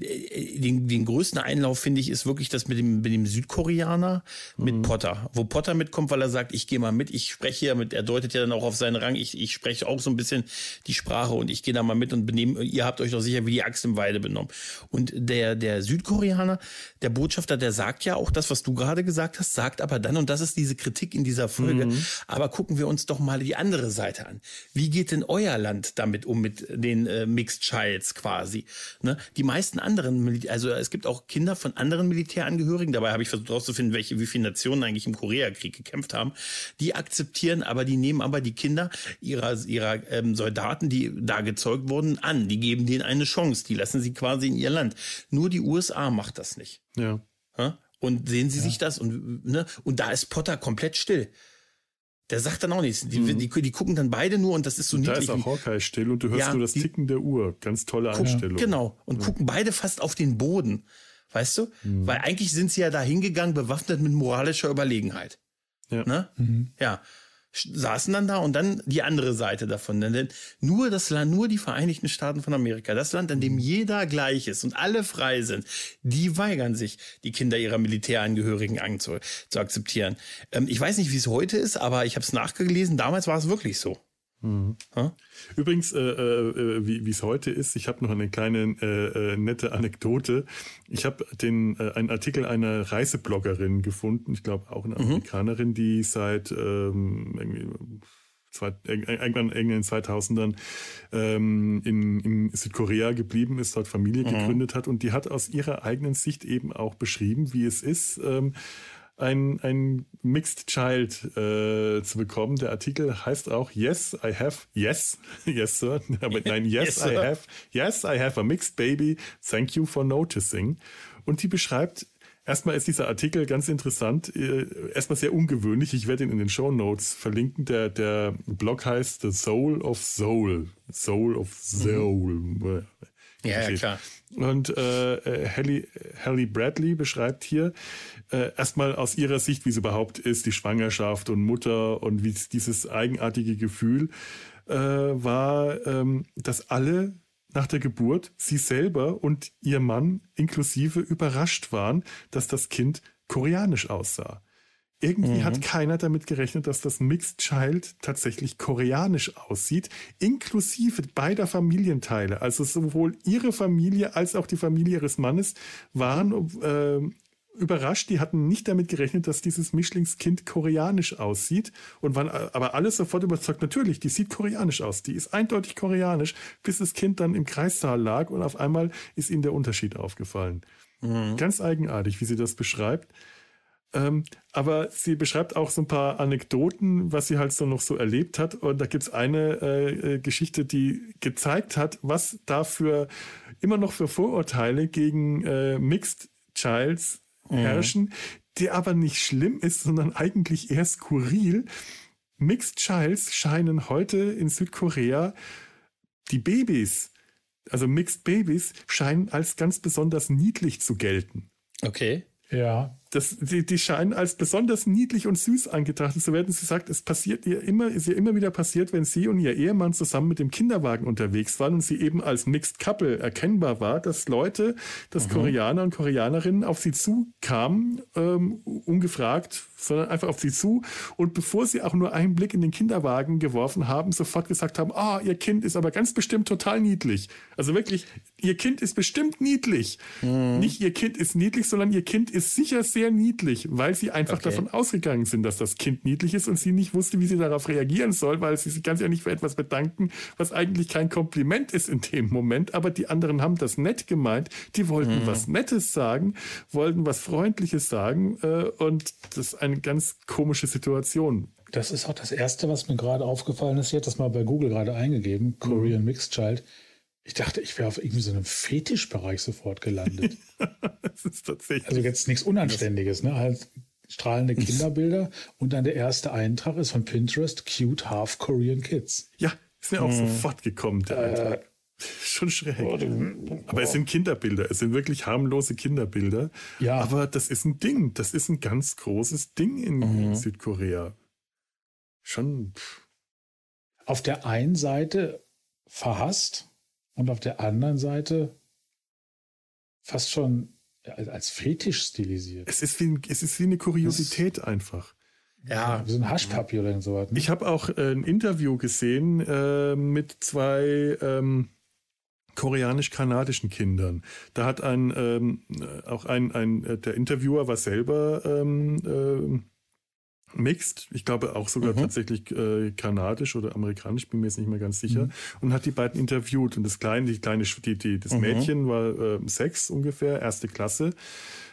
den, den größten Einlauf, finde ich, ist wirklich das mit dem, mit dem Südkoreaner, mit mhm. Potter. Wo Potter mitkommt, weil er sagt, ich gehe mal mit, ich spreche ja mit, er deutet ja dann auch auf seinen Rang, ich, ich spreche auch so ein bisschen die Sprache und ich gehe da mal mit und benehme, ihr habt euch doch sicher wie die Axt im Weide benommen. Und der, der Südkoreaner, der Botschafter, der sagt ja auch das, was du gerade gesagt hast, sagt aber dann, und das ist diese Kritik in dieser Folge, mhm. aber gucken wir uns doch mal die andere Seite an. Wie geht denn euer Land damit um, mit den äh, Mixed Childs quasi? Ne? Die meisten anderen, Militär, also es gibt auch Kinder von anderen Militärangehörigen, dabei habe ich versucht herauszufinden, welche, wie viele Nationen eigentlich im Koreakrieg gekämpft haben, die akzeptieren, aber die nehmen aber die Kinder ihrer, ihrer ähm, Soldaten, die da gezeugt wurden, an. Die geben denen eine Chance, die lassen sie quasi in ihr Land. Nur die USA macht das nicht. Ja. Und sehen Sie ja. sich das und, ne? und da ist Potter komplett still. Der sagt dann auch nichts. Die, mhm. die, die, gucken dann beide nur und das ist so und niedlich. Da ist auch Hawkeye still und du hörst ja, nur das die, Ticken der Uhr. Ganz tolle gucken, Einstellung. Genau. Und ja. gucken beide fast auf den Boden. Weißt du? Mhm. Weil eigentlich sind sie ja da hingegangen, bewaffnet mit moralischer Überlegenheit. Ja. Ne? Mhm. Ja saßen dann da und dann die andere Seite davon. Denn nur das Land, nur die Vereinigten Staaten von Amerika, das Land, an dem mhm. jeder gleich ist und alle frei sind, die weigern sich, die Kinder ihrer Militärangehörigen zu, zu akzeptieren. Ähm, ich weiß nicht, wie es heute ist, aber ich habe es nachgelesen. Damals war es wirklich so. Mhm. Übrigens, äh, äh, wie es heute ist, ich habe noch eine kleine äh, äh nette Anekdote. Ich habe den äh, einen Artikel einer Reisebloggerin gefunden, ich glaube auch eine mhm. Amerikanerin, die seit ähm, zwei, irgendwann in den 2000ern ähm, in, in Südkorea geblieben ist, dort Familie mhm. gegründet hat und die hat aus ihrer eigenen Sicht eben auch beschrieben, wie es ist. Ähm, ein, ein Mixed Child äh, zu bekommen. Der Artikel heißt auch Yes, I have, yes, [LAUGHS] yes, sir, [LAUGHS] aber nein, yes, Yes, I have, yes, I have a mixed baby. Thank you for noticing. Und die beschreibt, erstmal ist dieser Artikel ganz interessant, äh, erstmal sehr ungewöhnlich. Ich werde ihn in den Show Notes verlinken. Der, der Blog heißt The Soul of Soul. Soul of Soul. Ja, ja, klar. Und äh, äh, Hallie, Hallie Bradley beschreibt hier äh, erstmal aus ihrer Sicht, wie es überhaupt ist, die Schwangerschaft und Mutter und wie es dieses eigenartige Gefühl äh, war, ähm, dass alle nach der Geburt, sie selber und ihr Mann inklusive, überrascht waren, dass das Kind koreanisch aussah. Irgendwie hat keiner damit gerechnet, dass das Mixed Child tatsächlich koreanisch aussieht, inklusive beider Familienteile. Also sowohl ihre Familie als auch die Familie ihres Mannes waren äh, überrascht. Die hatten nicht damit gerechnet, dass dieses Mischlingskind koreanisch aussieht und waren aber alle sofort überzeugt, natürlich, die sieht koreanisch aus. Die ist eindeutig koreanisch, bis das Kind dann im Kreissaal lag und auf einmal ist ihnen der Unterschied aufgefallen. Ganz eigenartig, wie sie das beschreibt. Ähm, aber sie beschreibt auch so ein paar Anekdoten, was sie halt so noch so erlebt hat. Und da gibt's eine äh, äh, Geschichte, die gezeigt hat, was da für immer noch für Vorurteile gegen äh, Mixed Childs herrschen, die aber nicht schlimm ist, sondern eigentlich eher skurril. Mixed Childs scheinen heute in Südkorea die Babys, also Mixed Babys, scheinen als ganz besonders niedlich zu gelten. Okay. Ja. Das, die, die scheinen als besonders niedlich und süß angetrachtet zu werden. Sie sagt, es passiert ihr immer, ist ihr immer wieder passiert, wenn sie und ihr Ehemann zusammen mit dem Kinderwagen unterwegs waren und sie eben als Mixed Couple erkennbar war, dass Leute, dass Koreaner und Koreanerinnen auf sie zukamen, ähm, ungefragt, sondern einfach auf sie zu und bevor sie auch nur einen Blick in den Kinderwagen geworfen haben, sofort gesagt haben, ah, ihr Kind ist aber ganz bestimmt total niedlich. Also wirklich, ihr Kind ist bestimmt niedlich. Nicht ihr Kind ist niedlich, sondern ihr Kind ist sicher sehr niedlich, weil sie einfach Okay. davon ausgegangen sind, dass das Kind niedlich ist und sie nicht wusste, wie sie darauf reagieren soll, weil sie sich ganz ehrlich für etwas bedanken, was eigentlich kein Kompliment ist in dem Moment, aber die anderen haben das nett gemeint, die wollten was Nettes sagen, wollten was Freundliches sagen äh, und das ist eine ganz komische Situation. Das ist auch das Erste, was mir gerade aufgefallen ist. Ich hatte das mal bei Google gerade eingegeben, Korean Mixed Child. Ich dachte, ich wäre auf irgendwie so einem Fetischbereich sofort gelandet. [LAUGHS] Das ist tatsächlich. Also jetzt nichts Unanständiges, ne? Halt strahlende Kinderbilder und dann der erste Eintrag ist von Pinterest, cute half Korean Kids. ja, ist mir auch sofort gekommen, der Eintrag. [LAUGHS] Schon schräg. Aber es sind Kinderbilder, es sind wirklich harmlose Kinderbilder. Ja. Aber das ist ein Ding, das ist ein ganz großes Ding in, in Südkorea. Schon. pff, Auf der einen Seite verhasst und auf der anderen Seite fast schon als Fetisch stilisiert. Es ist wie, ein, es ist wie eine Kuriosität einfach. Ja. Wie so ein Haschpapier oder so was. Ne? Ich habe auch äh, ein Interview gesehen äh, mit zwei ähm, koreanisch-kanadischen Kindern. Da hat ein ähm, äh, auch ein, ein äh, der Interviewer war selber ähm, ähm, mixed, ich glaube auch sogar tatsächlich äh, kanadisch oder amerikanisch, bin mir jetzt nicht mehr ganz sicher, und hat die beiden interviewt. Und das kleine, die kleine, die, die, das Mädchen war äh, sechs ungefähr, erste Klasse,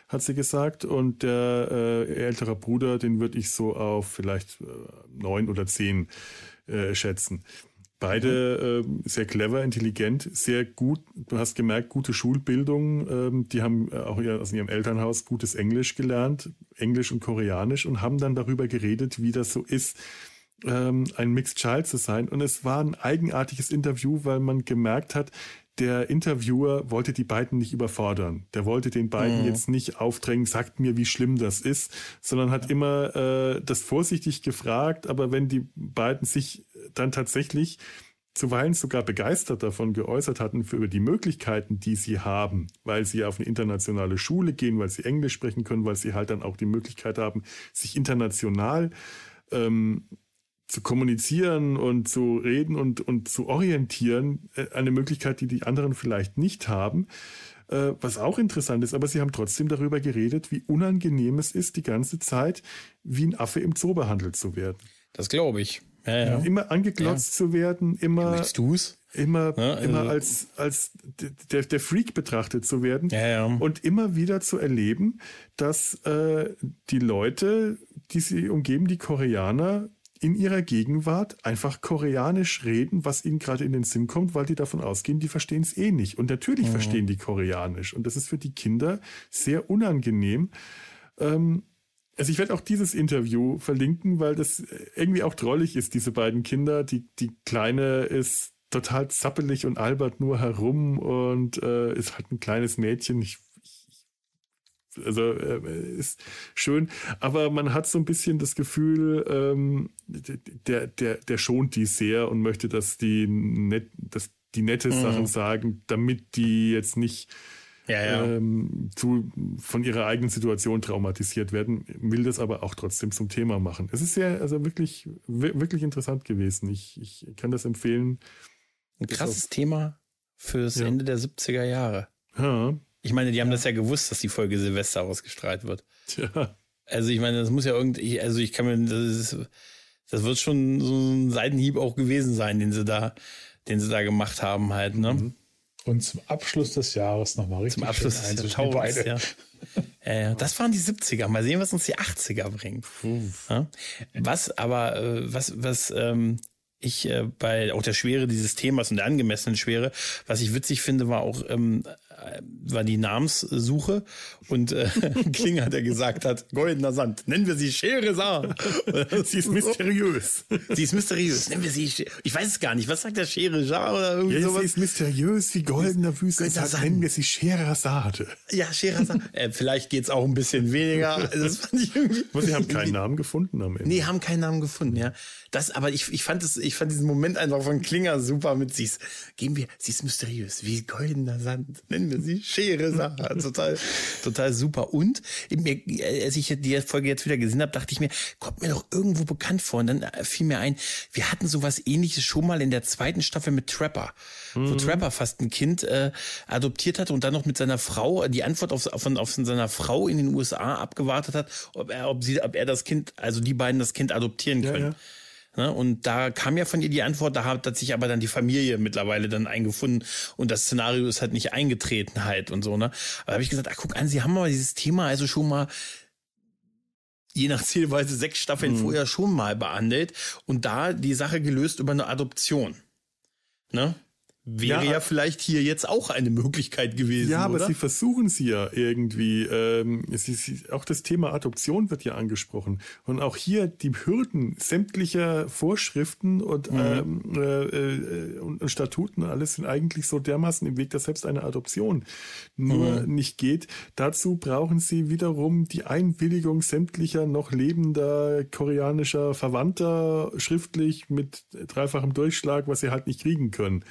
hat sie gesagt. Und der äh, ältere Bruder, den würde ich so auf vielleicht äh, neun oder zehn äh, schätzen. Beide ähm, sehr clever, intelligent, sehr gut. Du hast gemerkt, gute Schulbildung. Ähm, die haben äh, auch ihr, aus ihrem Elternhaus gutes Englisch gelernt, Englisch und Koreanisch, und haben dann darüber geredet, wie das so ist, ähm, ein Mixed Child zu sein. Und es war ein eigenartiges Interview, weil man gemerkt hat, der Interviewer wollte die beiden nicht überfordern. Der wollte den beiden jetzt nicht aufdrängen, sagt mir, wie schlimm das ist, sondern hat immer äh, das vorsichtig gefragt. Aber wenn die beiden sich dann tatsächlich zuweilen sogar begeistert davon geäußert hatten für über die Möglichkeiten, die sie haben, weil sie auf eine internationale Schule gehen, weil sie Englisch sprechen können, weil sie halt dann auch die Möglichkeit haben, sich international ähm, zu kommunizieren und zu reden und, und zu orientieren, äh, eine Möglichkeit, die die anderen vielleicht nicht haben. Äh, was auch interessant ist, aber sie haben trotzdem darüber geredet, wie unangenehm es ist, die ganze Zeit wie ein Affe im Zoo behandelt zu werden. Das glaube ich. Ja, ja. Immer angeglotzt zu werden, immer Möchtest du's? immer, also- immer als, als der, der Freak betrachtet zu werden Ja, ja. und immer wieder zu erleben, dass äh, die Leute, die sie umgeben, die Koreaner, in ihrer Gegenwart einfach koreanisch reden, was ihnen gerade in den Sinn kommt, weil die davon ausgehen, die verstehen es eh nicht. Und natürlich verstehen die koreanisch. Und das ist für die Kinder sehr unangenehm. Ähm, also ich werde auch dieses Interview verlinken, weil das irgendwie auch drollig ist, diese beiden Kinder. Die, die Kleine ist total zappelig und albert nur herum und äh, ist halt ein kleines Mädchen. Ich, also äh, ist schön, aber man hat so ein bisschen das Gefühl, ähm, der, der, der schont die sehr und möchte, dass die, net, dass die nette Sachen sagen, damit die jetzt nicht Ja, ja. ähm, zu, von ihrer eigenen Situation traumatisiert werden, will das aber auch trotzdem zum Thema machen. Es ist sehr, also wirklich, wi- wirklich interessant gewesen. Ich, ich kann das empfehlen. Ein krasses Thema fürs Ja. Ende der 70er Jahre. Ja, Ich meine, die haben das ja gewusst, dass die Folge Silvester ausgestrahlt wird. tja. Also ich meine, das muss ja irgendwie, also ich kann mir, das, ist, das wird schon so ein Seitenhieb auch gewesen sein, den sie da, den sie da gemacht haben halt, ne? Mhm. Und zum Abschluss des Jahres nochmal richtig Zum Abschluss des. Jahrtausends, ja. Ja. Das waren die 70er. Mal sehen, was uns die 80er bringen. Ja? Was aber, äh, was, was ähm, ich äh, bei auch der Schwere dieses Themas und der angemessenen Schwere, was ich witzig finde, war auch ähm, äh, war die Namenssuche und äh, Kling hat ja gesagt hat, goldener Sand, nennen wir sie Scheresar. [LAUGHS] Sie ist mysteriös. Sie ist mysteriös, nennen wir sie, Sche- ich weiß es gar nicht, was sagt der Scheresar oder irgendwie Ja, sowas? sie ist mysteriös wie goldener Wüstensand. Nennen wir sie Scheherazade. Ja, Scheresar. [LAUGHS] äh, vielleicht geht's auch ein bisschen weniger. Also Das fand ich irgendwie. Aber sie haben keinen Namen gefunden am Ende. Nee, haben keinen Namen gefunden, ja. Das, aber ich, ich fand es, ich fand diesen Moment einfach von Klinger super mit sie ist, geben wir, sie ist mysteriös, wie goldener Sand. Nennen wir sie Schere Sache. [LAUGHS] total, total super. Und mir, als ich die Folge jetzt wieder gesehen habe, dachte ich mir, kommt mir doch irgendwo bekannt vor. Und dann äh, fiel mir ein, wir hatten sowas ähnliches schon mal in der zweiten Staffel mit Trapper. Wo Trapper fast ein Kind äh, adoptiert hat und dann noch mit seiner Frau die Antwort auf, von, auf seiner Frau in den USA abgewartet hat, ob er, ob sie, ob er das Kind, also die beiden das Kind adoptieren Ja, können. Ne? Und da kam ja von ihr die Antwort, da hat, hat sich aber dann die Familie mittlerweile dann eingefunden und das Szenario ist halt nicht eingetreten halt und so, ne? Aber habe ich gesagt, ach guck an, sie haben aber dieses Thema also schon mal je nach Zielweise sechs Staffeln vorher schon mal behandelt und da die Sache gelöst über eine Adoption. Ne? Wäre ja, Ja, vielleicht hier jetzt auch eine Möglichkeit gewesen, Ja, aber oder? sie versuchen sie ja irgendwie. Ähm, sie, sie, auch das Thema Adoption wird ja angesprochen. Und auch hier die Hürden sämtlicher Vorschriften und, ähm, äh, äh, und, und Statuten und alles sind eigentlich so dermaßen im Weg, dass selbst eine Adoption nur nicht geht. Dazu brauchen sie wiederum die Einwilligung sämtlicher noch lebender koreanischer Verwandter schriftlich mit dreifachem Durchschlag, was sie halt nicht kriegen können.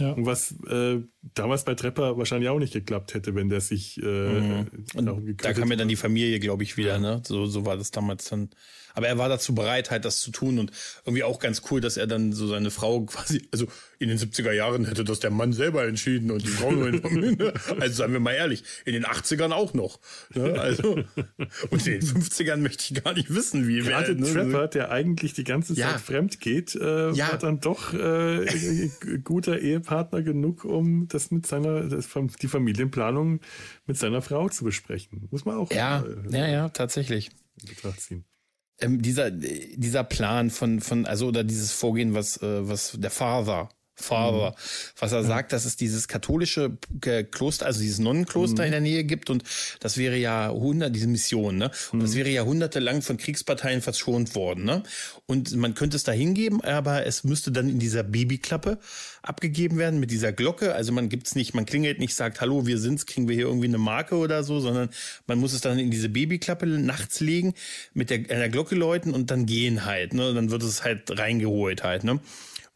Ja. Und was äh, damals bei Trepper wahrscheinlich auch nicht geklappt hätte, wenn der sich äh, darum Da gekümmert kam ja dann die Familie, glaube ich, wieder, ne? So, so war das damals dann. Aber er war dazu bereit, halt das zu tun und irgendwie auch ganz cool, dass er dann so seine Frau quasi, also in den 70er Jahren hätte das der Mann selber entschieden und die Frau nur informieren. Also seien wir mal ehrlich, in den 80ern auch noch. Ne? Also, und in den 50ern möchte ich gar nicht wissen, wie wer, Gerade ne? Trapper, der eigentlich die ganze Zeit Ja. fremd geht, äh, Ja. war dann doch äh, guter Ehepartner genug, um das mit seiner, das, die Familienplanung mit seiner Frau zu besprechen. Muss man auch Ja, äh, ja, ja, tatsächlich. in Betracht ziehen. Ähm, dieser, dieser Plan von, von, also oder dieses Vorgehen, was, äh, was der Father, Father, was er sagt, dass es dieses katholische Kloster, also dieses Nonnenkloster in der Nähe gibt und das wäre ja hundert, diese Mission, ne? Und das wäre jahrhundertelang von Kriegsparteien verschont worden, ne? Und man könnte es da hingeben, aber es müsste dann in dieser Babyklappe abgegeben werden mit dieser Glocke. Also man gibt's nicht, man klingelt nicht, sagt, hallo, wir sind's, kriegen wir hier irgendwie eine Marke oder so, sondern man muss es dann in diese Babyklappe nachts legen, mit der, einer Glocke läuten und dann gehen halt, ne? Dann wird es halt reingeholt halt, ne?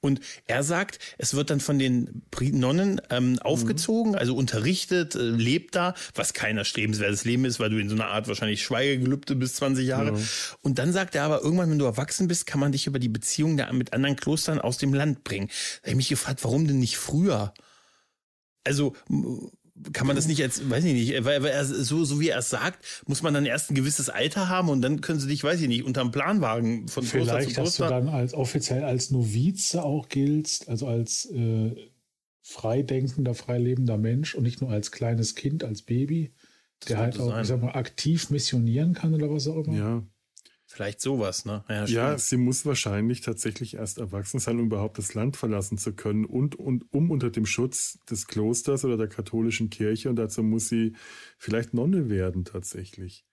Und er sagt, es wird dann von den Nonnen ähm, aufgezogen, also unterrichtet, äh, lebt da, was kein erstrebenswertes Leben ist, weil du in so einer Art wahrscheinlich Schweigegelübde bis 20 Jahre. Und dann sagt er aber, irgendwann, wenn du erwachsen bist, kann man dich über die Beziehung der, mit anderen Klostern aus dem Land bringen. Da habe ich mich gefragt, warum denn nicht früher? Also kann man das nicht als, weiß ich nicht, weil, weil er so, so wie er es sagt, muss man dann erst ein gewisses Alter haben und dann können sie dich, weiß ich nicht, unterm Planwagen von Kloster Vielleicht, zu dass du Kloster. dann als offiziell als Novize auch giltst, also als äh, freidenkender, freilebender Mensch und nicht nur als kleines Kind, als Baby, der halt auch, sein. ich sag mal, aktiv missionieren kann oder was auch immer. Ja. Vielleicht sowas, ne? Ja, ja, sie muss wahrscheinlich tatsächlich erst erwachsen sein, um überhaupt das Land verlassen zu können und, und um unter dem Schutz des Klosters oder der katholischen Kirche und dazu muss sie vielleicht Nonne werden tatsächlich.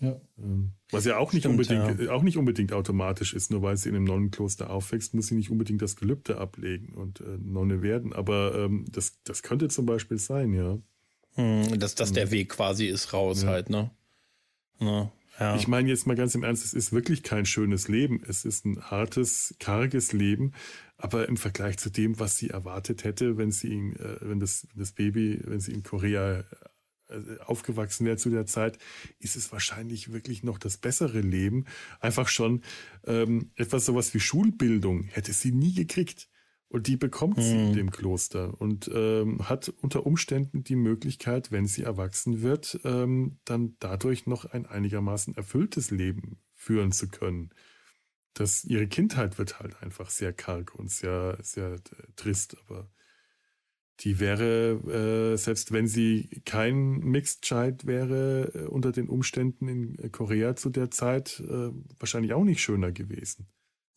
Ja. Ähm, was ja auch nicht Stimmt, unbedingt, ja. auch nicht unbedingt automatisch ist, nur weil sie in einem Nonnenkloster aufwächst, muss sie nicht unbedingt das Gelübde ablegen und äh, Nonne werden. Aber ähm, das, das könnte zum Beispiel sein, ja. Hm, dass das der hm. Weg quasi ist raus ja. halt, ne? Ja. Ja. Ich meine jetzt mal ganz im Ernst, es ist wirklich kein schönes Leben. Es ist ein hartes, karges Leben. Aber im Vergleich zu dem, was sie erwartet hätte, wenn sie ihn, äh, wenn das, das Baby, wenn sie in Korea äh, aufgewachsen wäre zu der Zeit, ist es wahrscheinlich wirklich noch das bessere Leben. Einfach schon ähm, etwas sowas wie Schulbildung hätte sie nie gekriegt. Und die bekommt sie in hm. dem Kloster und ähm, hat unter Umständen die Möglichkeit, wenn sie erwachsen wird, ähm, dann dadurch noch ein einigermaßen erfülltes Leben führen zu können. Das, ihre Kindheit wird halt einfach sehr karg und sehr, sehr äh, trist, aber die wäre, äh, selbst wenn sie kein Mixed Child wäre, äh, unter den Umständen in Korea zu der Zeit äh, wahrscheinlich auch nicht schöner gewesen.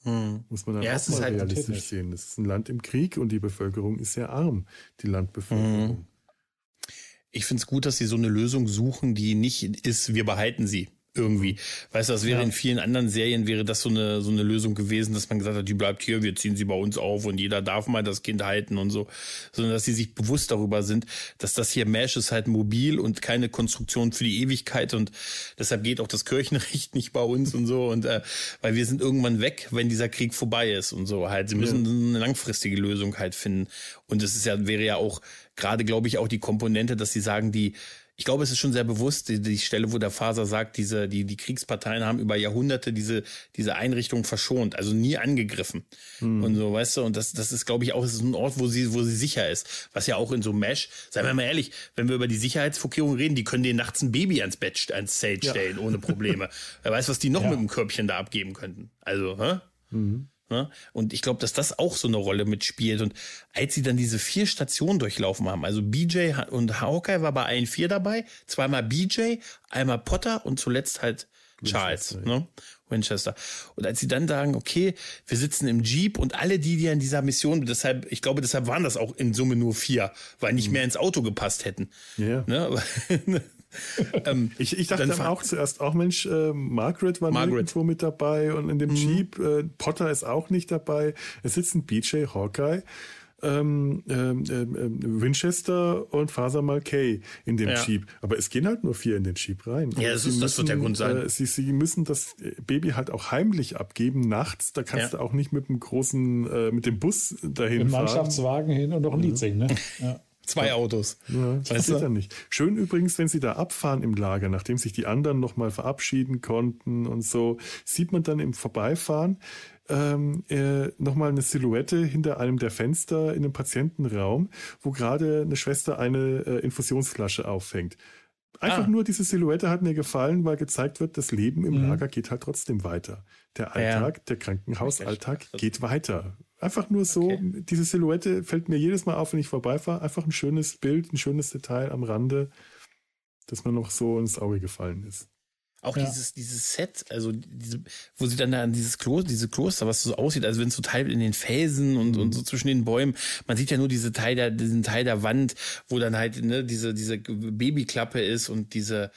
Hm. Muss man dann ja, auch mal halt realistisch sehen. Das ist ein Land im Krieg und die Bevölkerung ist sehr arm, die Landbevölkerung. Hm. Ich finde es gut, dass sie so eine Lösung suchen, die nicht ist, wir behalten sie irgendwie. Weißt du, das wäre ja. in vielen anderen Serien wäre das so eine, so eine Lösung gewesen, dass man gesagt hat, die bleibt hier, wir ziehen sie bei uns auf und jeder darf mal das Kind halten und so. Sondern dass sie sich bewusst darüber sind, dass das hier Mesh ist halt mobil und keine Konstruktion für die Ewigkeit und deshalb geht auch das Kirchenrecht [LAUGHS] nicht bei uns und so und äh, weil wir sind irgendwann weg, wenn dieser Krieg vorbei ist und so halt. Sie müssen ja. eine langfristige Lösung halt finden. Und es ist ja, wäre ja auch gerade, glaube ich, auch die Komponente, dass sie sagen, die ich glaube, es ist schon sehr bewusst, die, die Stelle, wo der Faser sagt, diese, die, die Kriegsparteien haben über Jahrhunderte diese, diese Einrichtung verschont, also nie angegriffen. Hm. Und so, weißt du, und das, das ist, glaube ich, auch ist ein Ort, wo sie, wo sie sicher ist. Was ja auch in so Mesh, seien wir mal ehrlich, wenn wir über die Sicherheitsvorkehrungen reden, die können dir nachts ein Baby ans Bett, ans Zelt stellen, ja. ohne Probleme. [LAUGHS] Wer weiß, was die noch ja. mit dem Körbchen da abgeben könnten. Also, hä? Mhm. Ne? Und ich glaube, dass das auch so eine Rolle mitspielt. Und als sie dann diese vier Stationen durchlaufen haben, also BJ und Hawkeye war bei allen vier dabei, zweimal BJ, einmal Potter und zuletzt halt Charles, Winchester, ne? Winchester. Und als sie dann sagen, okay, wir sitzen im Jeep und alle die, die an dieser Mission, deshalb, ich glaube, deshalb waren das auch in Summe nur vier, weil nicht mhm. mehr ins Auto gepasst hätten. Ja. Ne? [LAUGHS] [LAUGHS] ähm, ich, ich dachte dann, dann auch zuerst, auch Mensch, äh, Margaret war Margaret. nirgendwo mit dabei und in dem mhm. Jeep, äh, Potter ist auch nicht dabei. Es sitzen BJ Hawkeye. Ähm, ähm, ähm, Winchester und Faser Malkay in dem ja. Jeep. Aber es gehen halt nur vier in den Jeep rein. Ja, das, ist, müssen, das wird der Grund sein. Äh, sie, sie müssen das Baby halt auch heimlich abgeben, nachts. Da kannst ja. du auch nicht mit dem großen, äh, mit dem Bus dahin Im fahren. Mannschaftswagen hin und noch ein Lied singen, ne? [LAUGHS] Ja. Zwei Autos. Ja, das geht ja nicht. Schön übrigens, wenn sie da abfahren im Lager, nachdem sich die anderen nochmal verabschieden konnten und so, sieht man dann im Vorbeifahren ähm, äh, nochmal eine Silhouette hinter einem der Fenster in einem Patientenraum, wo gerade eine Schwester eine äh, Infusionsflasche auffängt. Einfach ah. nur diese Silhouette hat mir gefallen, weil gezeigt wird, das Leben im mhm. Lager geht halt trotzdem weiter. Der Alltag, ja. der Krankenhausalltag geht weiter. Einfach nur so, okay. diese Silhouette fällt mir jedes Mal auf, wenn ich vorbeifahre. Einfach ein schönes Bild, ein schönes Detail am Rande, das mir noch so ins Auge gefallen ist. Auch ja. dieses, dieses Set, also diese, wo sie dann da an dieses Kloster, diese Kloster, was so aussieht, als wenn es so Teil in den Felsen und, mhm. und so zwischen den Bäumen. Man sieht ja nur diese Teil der, diesen Teil der Wand, wo dann halt ne, diese, diese Babyklappe ist und diese,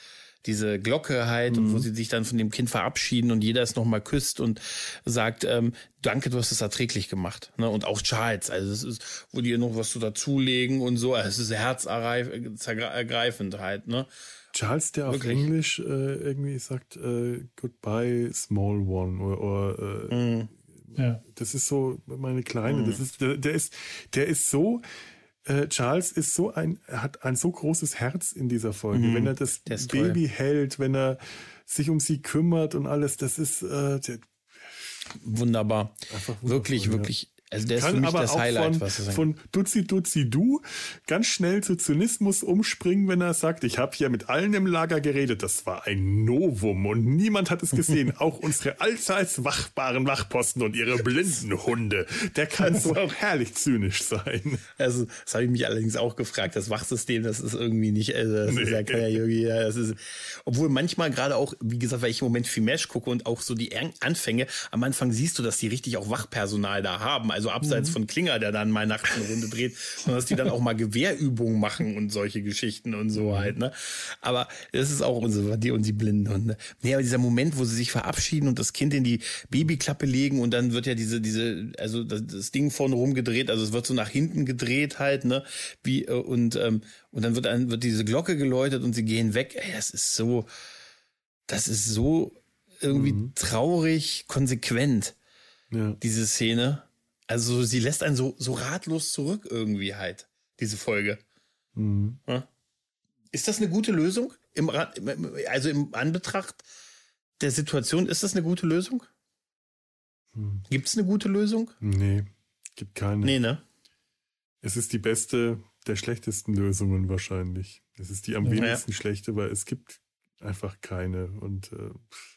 diese Glocke halt mhm. wo mhm. sie sich dann von dem Kind verabschieden und jeder es nochmal küsst und sagt, ähm, danke, du hast es erträglich gemacht. Ne? Und auch Charles, also es ist, wo die noch was so dazulegen und so, also es ist herzergreifend halt, ne? Charles, der Wirklich? auf Englisch äh, irgendwie sagt, äh, goodbye, small one, oder, oder äh, mm. ja. das ist so meine Kleine, mm. das ist, der, der ist, der ist so, äh, Charles ist so ein, hat ein so großes Herz in dieser Folge. Mhm. Wenn er das Baby hält, wenn er sich um sie kümmert und alles, das ist äh, der, wunderbar. Wirklich, wirklich Also der ist für Kann mich aber das auch Highlight, von, was von Duzi Duzi Du ganz schnell zu Zynismus umspringen, wenn er sagt, ich habe hier mit allen im Lager geredet. Das war ein Novum und niemand hat es gesehen. [LAUGHS] auch unsere allseits wachbaren Wachposten und ihre blinden Hunde. Der kann so [LAUGHS] herrlich zynisch sein. Also, das habe ich mich allerdings auch gefragt. Das Wachsystem, das ist irgendwie nicht, also das ist ja Nee. kein Yogi. Ja, das ist, obwohl manchmal gerade auch, wie gesagt, weil ich im Moment viel Mesh gucke und auch so die An- Anfänge, am Anfang siehst du, dass die richtig auch Wachpersonal da haben. Also abseits von Klinger, der dann mal nachts eine Runde dreht, sondern dass die dann auch mal Gewehrübungen machen und solche Geschichten und so halt, ne? Aber das ist auch unsere, die und die blinden Hunde. Nee, aber dieser Moment, wo sie sich verabschieden und das Kind in die Babyklappe legen und dann wird ja diese, diese, also das, das Ding vorne rumgedreht, also es wird so nach hinten gedreht halt, ne? Wie, äh, und, ähm, und dann wird dann wird diese Glocke geläutet und sie gehen weg. Ey, das ist so, das ist so irgendwie traurig, konsequent, Ja. diese Szene. Also sie lässt einen so, so ratlos zurück irgendwie halt, diese Folge. Mhm. Ja. Ist das eine gute Lösung? Im, also im Anbetracht der Situation, ist das eine gute Lösung? Hm. Gibt es eine gute Lösung? Nee, gibt keine. Nee, ne? Es ist die beste der schlechtesten Lösungen wahrscheinlich. Es ist die am Ja. wenigsten schlechte, weil es gibt einfach keine. Und äh, pff.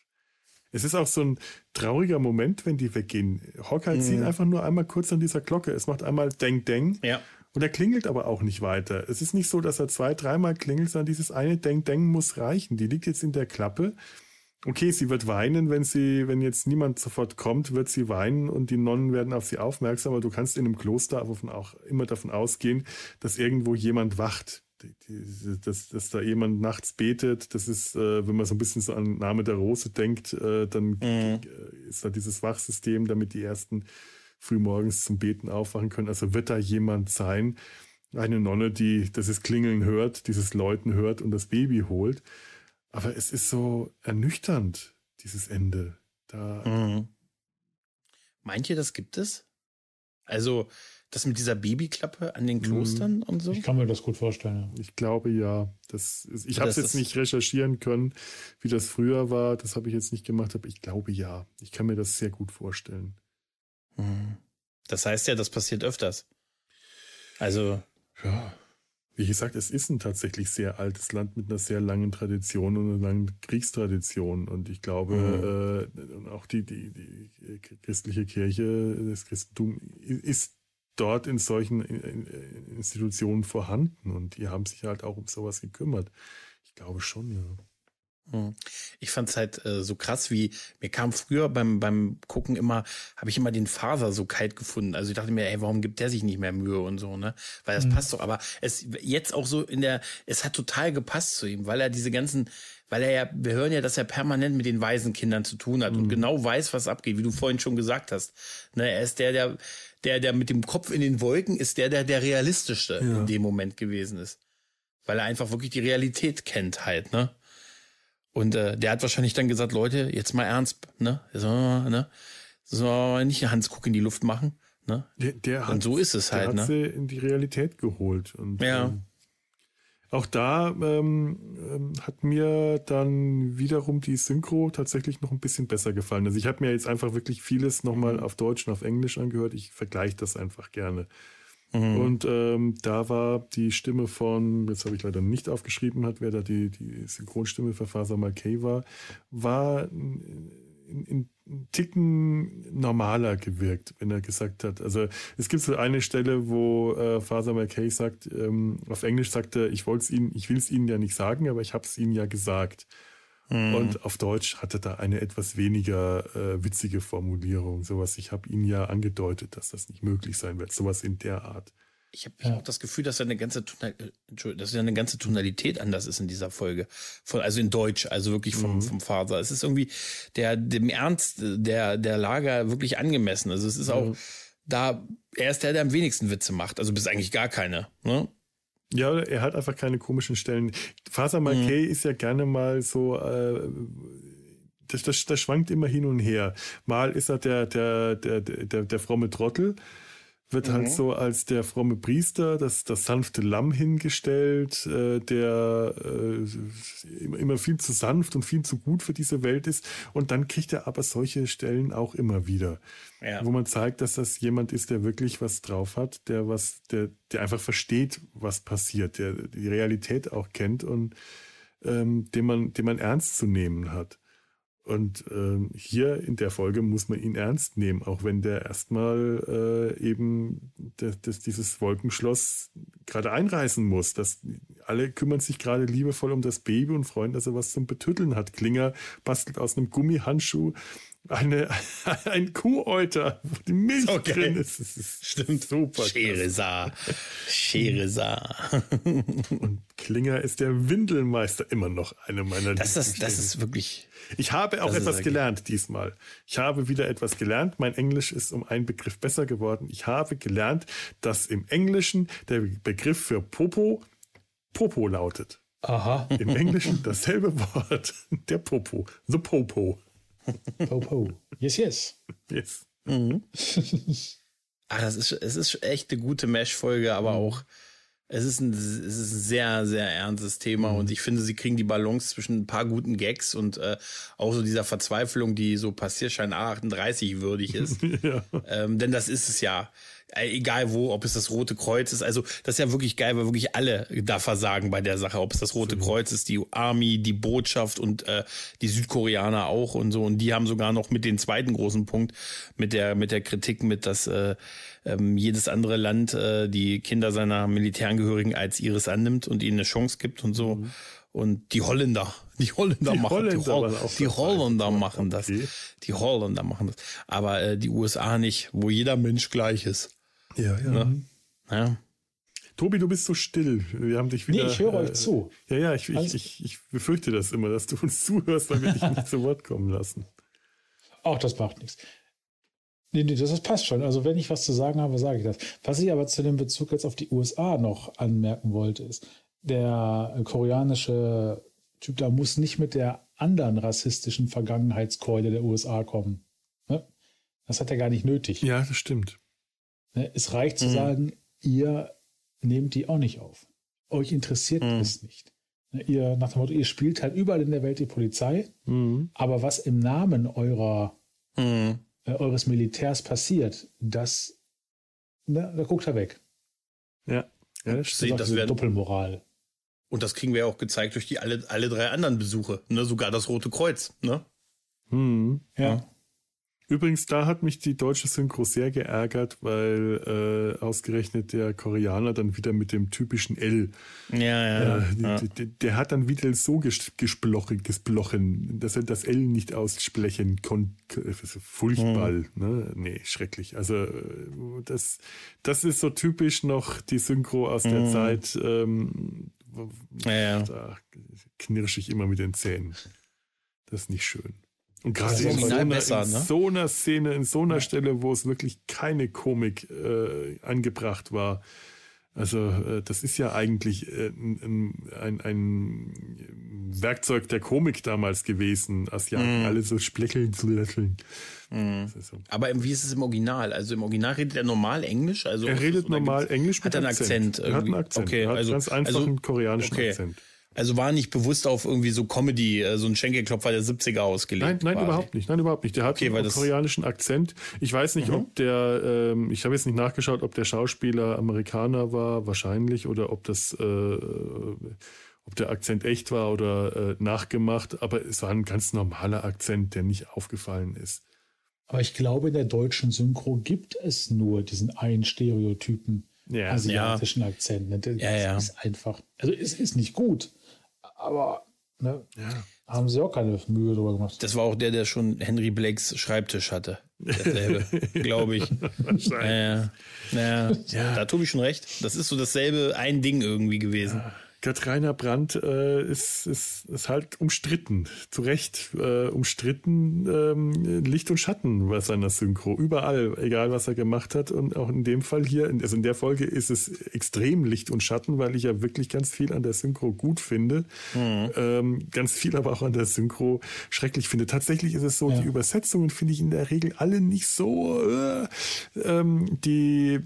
Es ist auch so ein trauriger Moment, wenn die weggehen. Hawkeye zieht einfach nur einmal kurz an dieser Glocke. Es macht einmal Deng Deng. Ja. Und er klingelt aber auch nicht weiter. Es ist nicht so, dass er zwei, dreimal klingelt, sondern dieses eine Deng Deng muss reichen. Die liegt jetzt in der Klappe. Okay, sie wird weinen, wenn sie, wenn jetzt niemand sofort kommt, wird sie weinen und die Nonnen werden auf sie aufmerksam. Aber du kannst in einem Kloster auch immer davon ausgehen, dass irgendwo jemand wacht. Dass, dass da jemand nachts betet, das ist, äh, wenn man so ein bisschen so an Name der Rose denkt, äh, dann äh, ist da dieses Wachsystem, damit die ersten frühmorgens zum Beten aufwachen können. Also wird da jemand sein, eine Nonne, die dieses Klingeln hört, dieses Läuten hört und das Baby holt. Aber es ist so ernüchternd, dieses Ende. Da, Mhm. Meint ihr, das gibt es? Also, das mit dieser Babyklappe an den Klostern und so? Ich kann mir das gut vorstellen. ich glaube ja, das ist, ich Ja, habe es jetzt nicht recherchieren können, wie das früher war. Das habe ich jetzt nicht gemacht, aber ich glaube ja. Ich kann mir das sehr gut vorstellen. Mhm. Das heißt ja, das passiert öfters. Also, Ja. Wie gesagt, es ist ein tatsächlich sehr altes Land mit einer sehr langen Tradition und einer langen Kriegstradition. Und ich glaube, äh, und auch die, die, die christliche Kirche, das Christentum ist dort in solchen in- in- Institutionen vorhanden. Und die haben sich halt auch um sowas gekümmert. Ich glaube schon, ja. Hm. Ich fand es halt äh, so krass, wie mir kam früher beim, beim Gucken immer, habe ich immer den Faser so kalt gefunden. Also ich dachte mir, ey, warum gibt der sich nicht mehr Mühe und so, ne? Weil das passt doch. Aber es jetzt auch so in der, es hat total gepasst zu ihm, weil er diese ganzen, weil er ja, wir hören ja, dass er permanent mit den Waisenkindern zu tun hat und genau weiß, was abgeht, wie du vorhin schon gesagt hast. Ne, er ist der, der, der, der mit dem Kopf in den Wolken ist der, der der realistischste in dem Moment gewesen ist. Weil er einfach wirklich die Realität kennt halt, ne? Und äh, der hat wahrscheinlich dann gesagt, Leute, jetzt mal ernst, ne? So, ne? So nicht Hans Guck in die Luft machen, ne? Der, der Und so ist es der halt, hat ne? sie in die Realität geholt. Und, Ja. ähm, auch da ähm, ähm, hat mir dann wiederum die Synchro tatsächlich noch ein bisschen besser gefallen. Also ich habe mir jetzt einfach wirklich vieles Mhm. nochmal auf Deutsch und auf Englisch angehört. Ich vergleiche das einfach gerne. Mhm. Und ähm, da war die Stimme von, jetzt habe ich leider nicht aufgeschrieben, hat, wer da die, die Synchronstimme für Faser Malkay war, war in, in Ticken normaler gewirkt, wenn er gesagt hat. Also es gibt so eine Stelle, wo äh, Faser Malkay sagt, ähm, auf Englisch sagt er, ich wollte es Ihnen, ich will es Ihnen ja nicht sagen, aber ich habe es Ihnen ja gesagt. Und auf Deutsch hatte da eine etwas weniger äh, witzige Formulierung. Sowas, ich habe Ihnen ja angedeutet, dass das nicht möglich sein wird. Sowas in der Art. Ich habe auch das Gefühl, dass da eine ganze äh, dass ja eine ganze Tonalität anders ist in dieser Folge. Von, also in Deutsch, also wirklich vom, vom Vater. Es ist irgendwie der, dem Ernst der, der Lager wirklich angemessen. Also es ist auch da, er ist der, der am wenigsten Witze macht. Also bis eigentlich gar keine. Ne? Ja, er hat einfach keine komischen Stellen. Faser Malkay ist ja gerne mal so, äh, das, das, das schwankt immer hin und her. Mal ist er der, der, der, der, der fromme Trottel. Wird halt so als der fromme Priester, das, das sanfte Lamm hingestellt, äh, der äh, immer, immer viel zu sanft und viel zu gut für diese Welt ist. Und dann kriegt er aber solche Stellen auch immer wieder, Ja. wo man zeigt, dass das jemand ist, der wirklich was drauf hat, der was, der, der einfach versteht, was passiert, der die Realität auch kennt und ähm, den man, den man ernst zu nehmen hat. Und ähm, hier in der Folge muss man ihn ernst nehmen, auch wenn der erstmal äh, eben das, das, dieses Wolkenschloss gerade einreißen muss. Das, alle kümmern sich gerade liebevoll um das Baby und freuen, dass er was zum Betütteln hat. Klinger bastelt aus einem Gummihandschuh eine, [LAUGHS] ein Kuhäuter, wo die Milch Okay. drin ist. Das ist Stimmt. super. klasse. Scheresa. Scheresa. [LAUGHS] Und Klinger ist der Windelmeister immer noch eine meiner Das ist, das ist wirklich. Ich habe auch etwas gelernt diesmal. Ich habe wieder etwas gelernt. Mein Englisch ist um einen Begriff besser geworden. Ich habe gelernt, dass im Englischen der Begriff für Popo Popo lautet. Aha. Im Englischen dasselbe [LAUGHS] Wort. Der Popo. The Popo. Po, po. Yes, yes. Yes. Ach, [LAUGHS] das ist, es ist echt eine gute Mesh-Folge, aber auch, es ist, ein, es ist ein sehr, sehr ernstes Thema und ich finde, sie kriegen die Balance zwischen ein paar guten Gags und äh, auch so dieser Verzweiflung, die so Passierschein A38 würdig ist. [LAUGHS] Ja. ähm, denn das ist es ja. Äh, Egal wo, ob es das Rote Kreuz ist. Also, das ist ja wirklich geil, weil wirklich alle da versagen bei der Sache. Ob es das Rote Kreuz ist, die Army, die Botschaft und äh, die Südkoreaner auch und so. Und die haben sogar noch mit den zweiten großen Punkt, mit der, mit der Kritik, mit dass äh, ähm, jedes andere Land äh, die Kinder seiner Militärangehörigen als ihres annimmt und ihnen eine Chance gibt und so. Und die Holländer, die Holländer Die machen, Holländer die, Hol waren auch die. Holländer machen das. Okay. Die Holländer machen das. Aber äh, die USA nicht, wo jeder Mensch gleich ist. Ja, ja. Ne? Ja. Tobi, du bist so still. Wir haben dich Nee, wieder. ich höre äh, euch zu. Ja, ja, ich, ich, ich, ich befürchte das immer, dass du uns [LAUGHS] zuhörst, weil wir dich nicht zu Wort kommen lassen. Auch das macht nichts. Nee, nee, das, das passt schon. Also, wenn ich was zu sagen habe, sage ich das. Was ich aber zu dem Bezug jetzt auf die USA noch anmerken wollte, ist, der koreanische Typ da muss nicht mit der anderen rassistischen Vergangenheitskeule der USA kommen. Ne? Das hat er gar nicht nötig. Ja, das stimmt. Ne? Es reicht zu Mhm. sagen, ihr nehmt die auch nicht auf. Euch interessiert Mhm. es nicht. Ne? Ihr, nach dem Motto, ihr spielt halt überall in der Welt die Polizei, Mhm. aber was im Namen eurer Hm. äh, eures Militärs passiert, das, ne, da guckt er weg. Ja, ja, das. Das das ist werden- Doppelmoral. Und das kriegen wir ja auch gezeigt durch die alle, alle drei anderen Besuche, ne? Sogar das Rote Kreuz, ne? Mhm. Ja. Übrigens, da hat mich die deutsche Synchro sehr geärgert, weil äh, ausgerechnet der Koreaner dann wieder mit dem typischen L, Ja, ja. äh, ja. der, der hat dann wieder so ges gesplochen, gesplochen, dass er das L nicht aussprechen konnte. Furchtbar, ne? Nee, schrecklich. Also äh, das, das ist so typisch noch die Synchro aus der Mhm. Zeit. Ähm, ja, ja. da knirsche ich immer mit den Zähnen. Das ist nicht schön. Und gerade in, so einer, besser, in ne? so einer Szene, in so einer Stelle, wo es wirklich keine Komik äh, angebracht war. Also äh, das ist ja eigentlich äh, ein, ein, ein Werkzeug der Komik damals gewesen, Asiaten Mhm. alle so splecheln zu lächeln. Ist so. Aber wie ist es im Original? Also im Original redet er normal Englisch? Also Er redet normal Englisch Hat er einen Akzent? Er hat einen? Akzent. Okay, hat also ganz einfach also, einen koreanischen okay. Akzent. Also war nicht bewusst auf irgendwie so Comedy, äh, so ein Schenkelklopfer der 70er ausgelegt. Nein, nein, quasi. überhaupt nicht. Nein, überhaupt nicht. Der hat Okay, einen koreanischen Akzent. Ich weiß nicht, ob der, ähm, ich habe jetzt nicht nachgeschaut, ob der Schauspieler Amerikaner war, wahrscheinlich, oder ob das, äh, ob der Akzent echt war oder äh, nachgemacht. Aber es war ein ganz normaler Akzent, der nicht aufgefallen ist. Aber ich glaube, in der deutschen Synchro gibt es nur diesen einen Stereotypen Ja, asiatischen Akzent. Ne? Das Ja, ja. ist einfach, also es ist nicht gut, aber ne, ja. haben sie auch keine Mühe drüber gemacht. Das war auch der, der schon Henry Blakes Schreibtisch hatte. Derselbe, [LAUGHS] glaube ich. Ja, ja. ja. Da hat Tobi schon recht. Das ist so dasselbe ein Ding irgendwie gewesen. Gerd Rainer Brandt äh, ist, ist, ist halt umstritten, zu Recht äh, umstritten, ähm, Licht und Schatten bei seiner Synchro, überall, egal was er gemacht hat. Und auch in dem Fall hier, also in der Folge ist es extrem Licht und Schatten, weil ich ja wirklich ganz viel an der Synchro gut finde, mhm. ähm, ganz viel aber auch an der Synchro schrecklich finde. Tatsächlich ist es so, ja. die Übersetzungen finde ich in der Regel alle nicht so, äh, ähm, die,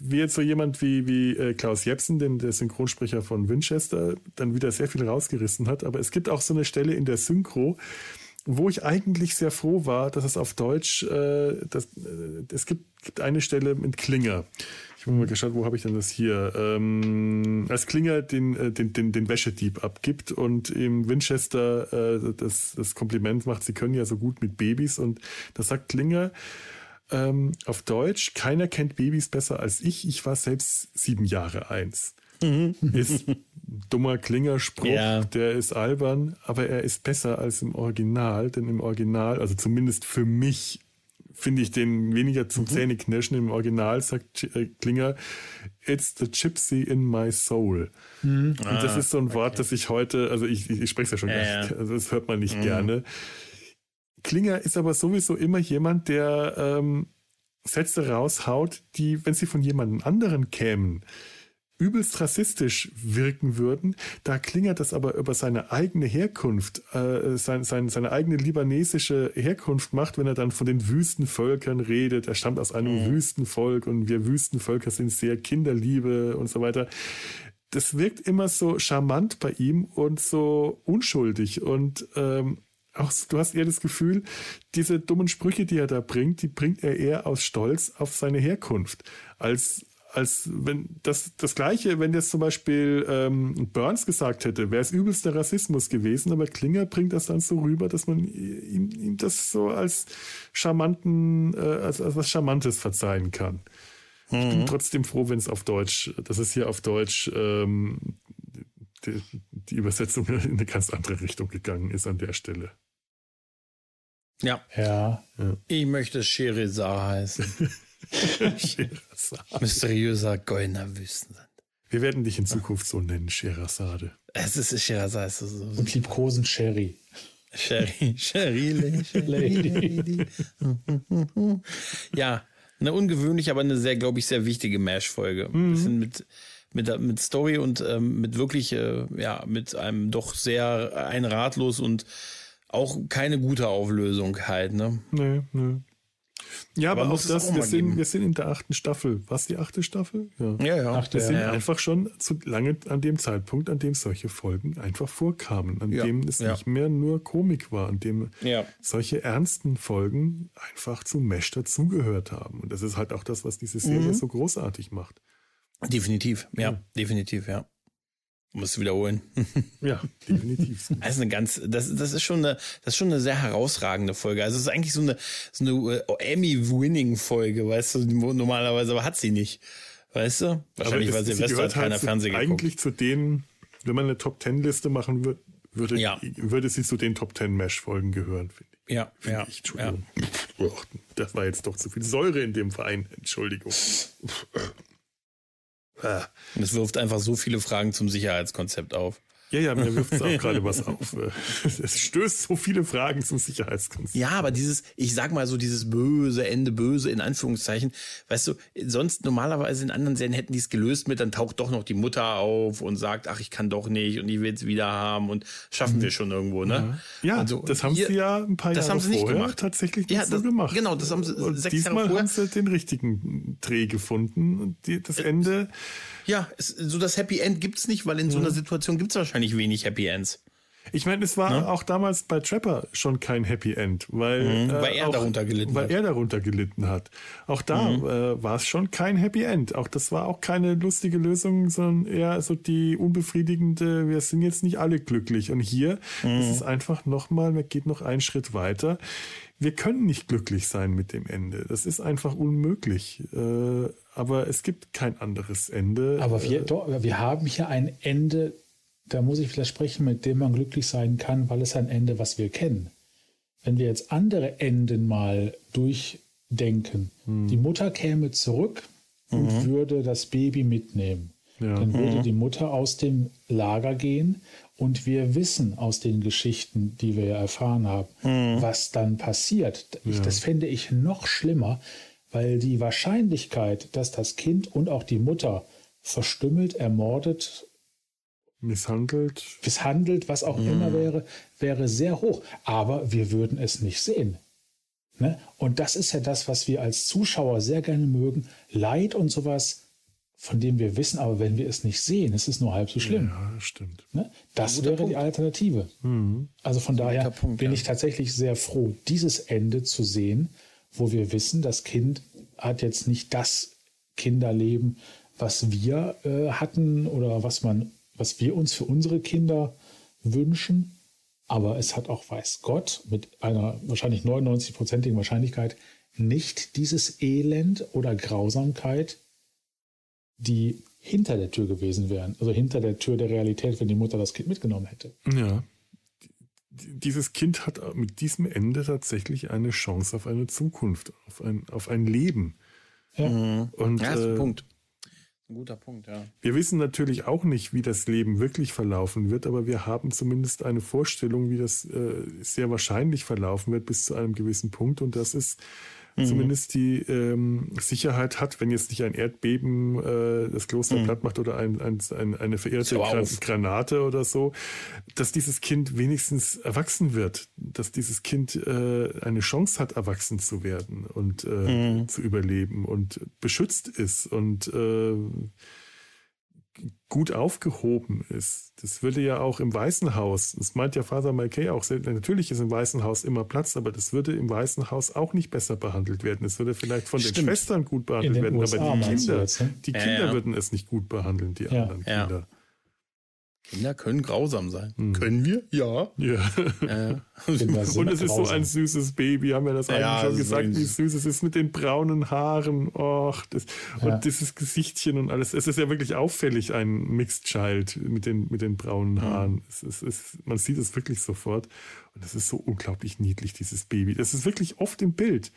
wie jetzt so jemand wie, wie äh, Klaus Jepsen, den, der Synchronsprecher von Winchester, Manchester dann wieder sehr viel rausgerissen hat. Aber es gibt auch so eine Stelle in der Synchro, wo ich eigentlich sehr froh war, dass es auf Deutsch, äh, das, äh, es gibt, gibt eine Stelle mit Klinger. Ich habe mal geschaut, wo habe ich denn das hier? Ähm, als Klinger den, äh, den, den, den Wäschedieb abgibt und im Winchester äh, das, das Kompliment macht, sie können ja so gut mit Babys. Und da sagt Klinger ähm, auf Deutsch, keiner kennt Babys besser als ich. Ich war selbst sieben Jahre eins. Mhm. Ist dummer Klingerspruch, ja. der ist albern, aber er ist besser als im Original, denn im Original, also zumindest für mich, finde ich den weniger zum mhm. Zähneknirschen. Im Original sagt äh, Klinger, it's the gypsy in my soul. Mhm. Und das ah, ist so ein Wort, okay. das ich heute, also ich, ich, spreche es ja schon ja, gar nicht, also das hört man nicht mhm. gerne. Klinger ist aber sowieso immer jemand, der ähm, Sätze raushaut, die, wenn sie von jemandem anderen kämen, übelst rassistisch wirken würden. Da klingert das aber über seine eigene Herkunft, äh, sein, sein, seine eigene libanesische Herkunft macht, wenn er dann von den Wüstenvölkern redet. Er stammt aus einem mhm. Wüstenvolk und wir Wüstenvölker sind sehr Kinderliebe und so weiter. Das wirkt immer so charmant bei ihm und so unschuldig und ähm, auch du hast eher das Gefühl, diese dummen Sprüche, die er da bringt, die bringt er eher aus Stolz auf seine Herkunft, als als wenn das, das Gleiche, wenn jetzt zum Beispiel ähm, Burns gesagt hätte, wäre es übelster Rassismus gewesen, aber Klinger bringt das dann so rüber, dass man ihm, ihm das so als charmanten, äh, als, als was Charmantes verzeihen kann. Mhm. Ich bin mhm. trotzdem froh, wenn es auf Deutsch, dass es hier auf Deutsch ähm, die, die Übersetzung [LAUGHS] in eine ganz andere Richtung gegangen ist an der Stelle. Ja. Ja. ja. Ich möchte Sherizar heißen. [LAUGHS] Mysteriöser goldener Wüstensand. Wir werden dich in Zukunft so nennen, Sherazade. Es ist Sherazade. Es ist so, so. Und liebkosen Sherry. Sherry, Sherry Lady. ja, eine ungewöhnliche, aber eine sehr, glaube ich, sehr wichtige Mash-Folge. Mhm. Bisschen mit, mit, mit Story und ähm, mit wirklich, äh, ja, mit einem doch sehr einratlos und auch keine gute Auflösung halt, ne? Nee, nee. Ja, aber, aber auch das, auch wir, sind, wir sind in der achten Staffel. Was die achte Staffel? Ja, ja. ja. Achte, wir sind ja. einfach schon zu lange an dem Zeitpunkt, an dem solche Folgen einfach vorkamen, an ja. dem es nicht mehr nur Komik war, an dem solche ernsten Folgen einfach zu Mesh dazugehört haben. Und das ist halt auch das, was diese Serie mhm. so großartig macht. Definitiv, ja, definitiv, ja. Musst du wiederholen. [LAUGHS] ja, definitiv. Also eine ganz, das, das ist schon eine, das ist schon eine sehr herausragende Folge. Also es ist eigentlich so eine, so eine äh, Emmy-Winning-Folge, weißt du, normalerweise, aber hat sie nicht. Weißt du? Wahrscheinlich, weil Silvester hat keiner halt Fernsehen geguckt. Eigentlich zu denen, wenn man eine Top-Ten-Liste machen würde, würde, ja. würde sie zu den Top Ten Mesh-Folgen gehören, finde ich. Ja, find ja. Ich. Entschuldigung. Ja. Das war jetzt doch zu viel Säure in dem Verein. Entschuldigung. Es wirft einfach so viele Fragen zum Sicherheitskonzept auf. Ja, ja, mir wirft es auch gerade was auf. [LAUGHS] Es stößt so viele Fragen zum Sicherheitskonzept. Ja, aber dieses, ich sag mal so, dieses böse Ende, böse in Anführungszeichen, weißt du, sonst normalerweise in anderen Serien hätten die es gelöst mit, dann taucht doch noch die Mutter auf und sagt, ach, ich kann doch nicht und ich will es wieder haben und schaffen wir schon irgendwo, ne? Ja, also, das haben hier, sie ja ein paar Jahre das haben sie nicht gemacht. tatsächlich ja, das, so gemacht. Genau, das haben sie und sechs diesmal Jahre vorher. haben sie den richtigen Dreh gefunden und die, das äh, Ende ja, es, so das Happy End gibt's nicht, weil in so einer mhm. Situation gibt's wahrscheinlich wenig Happy Ends. Ich meine, es war ne? auch damals bei Trapper schon kein Happy End, weil, mhm, weil äh, er auch, darunter gelitten weil hat. er darunter gelitten hat. Auch da mhm. äh, war es schon kein Happy End. Auch das war auch keine lustige Lösung, sondern eher so die unbefriedigende, wir sind jetzt nicht alle glücklich. Und hier mhm. ist es einfach nochmal, man geht noch einen Schritt weiter. Wir können nicht glücklich sein mit dem Ende. Das ist einfach unmöglich. Äh, aber es gibt kein anderes Ende. Aber wir, äh, doch, wir haben hier ein Ende, da muss ich vielleicht sprechen, mit dem man glücklich sein kann, weil es ein Ende, was wir kennen. Wenn wir jetzt andere Enden mal durchdenken, hm. die Mutter käme zurück und mhm. würde das Baby mitnehmen. Ja. dann würde Mhm. die Mutter aus dem Lager gehen und wir wissen aus den Geschichten, die wir ja erfahren haben, Mhm. was dann passiert. Ich, Das fände ich noch schlimmer, weil die Wahrscheinlichkeit, dass das Kind und auch die Mutter verstümmelt, ermordet, Misshandelt. misshandelt, was auch immer wäre, wäre sehr hoch. Aber wir würden es nicht sehen. Ne? Und das ist ja das, was wir als Zuschauer sehr gerne mögen. Leid und sowas, von dem wir wissen, aber wenn wir es nicht sehen, es ist nur halb so schlimm. Ja, stimmt. Ne? Das Guter wäre Punkt. die Alternative. Also von daher Punkt, bin ja. ich tatsächlich sehr froh, dieses Ende zu sehen, wo wir wissen, das Kind hat jetzt nicht das Kinderleben, was wir äh, hatten oder was man, was wir uns für unsere Kinder wünschen. Aber es hat auch, weiß Gott, mit einer wahrscheinlich 99-prozentigen Wahrscheinlichkeit nicht dieses Elend oder Grausamkeit, die hinter der Tür gewesen wären. Also hinter der Tür der Realität, wenn die Mutter das Kind mitgenommen hätte. Ja. Dieses Kind hat mit diesem Ende tatsächlich eine Chance auf eine Zukunft, auf ein, auf ein Leben. Ja. Und Ja, ist ein äh, Punkt. Ein guter Punkt, ja. wir wissen natürlich auch nicht, wie das Leben wirklich verlaufen wird, aber wir haben zumindest eine Vorstellung, wie das äh, sehr wahrscheinlich verlaufen wird bis zu einem gewissen Punkt. Und das ist Mhm. zumindest die ähm, Sicherheit hat, wenn jetzt nicht ein Erdbeben äh, das Kloster platt macht oder ein, ein, ein, eine verirrte Mhm. Gran. Granate oder so, dass dieses Kind wenigstens erwachsen wird, dass dieses Kind äh, eine Chance hat, erwachsen zu werden und äh, Mhm. zu überleben und beschützt ist und äh, gut aufgehoben ist. Das würde ja auch im Weißen Haus, das meint ja Father McKay auch, sehr- natürlich ist im Weißen Haus immer Platz, aber das würde im Weißen Haus auch nicht besser behandelt werden. Es würde vielleicht von den Stimmt. Schwestern gut behandelt den werden, USA aber die Kinder, jetzt, ne? die Ja, Kinder ja. würden es nicht gut behandeln, die Ja. anderen Ja. Kinder. Kinder können grausam sein. Können wir? Ja. Ja. Äh, [LAUGHS] Und es ist so grausam. ein süßes Baby, haben wir das eigentlich Ja, schon das gesagt, wie süß es ist mit den braunen Haaren. Och, das, Ja. Und dieses Gesichtchen und alles. Es ist ja wirklich auffällig, ein Mixed Child mit den, mit den braunen Haaren. Es ist, es, man sieht es wirklich sofort. Und es ist so unglaublich niedlich, dieses Baby. Das ist wirklich oft im Bild.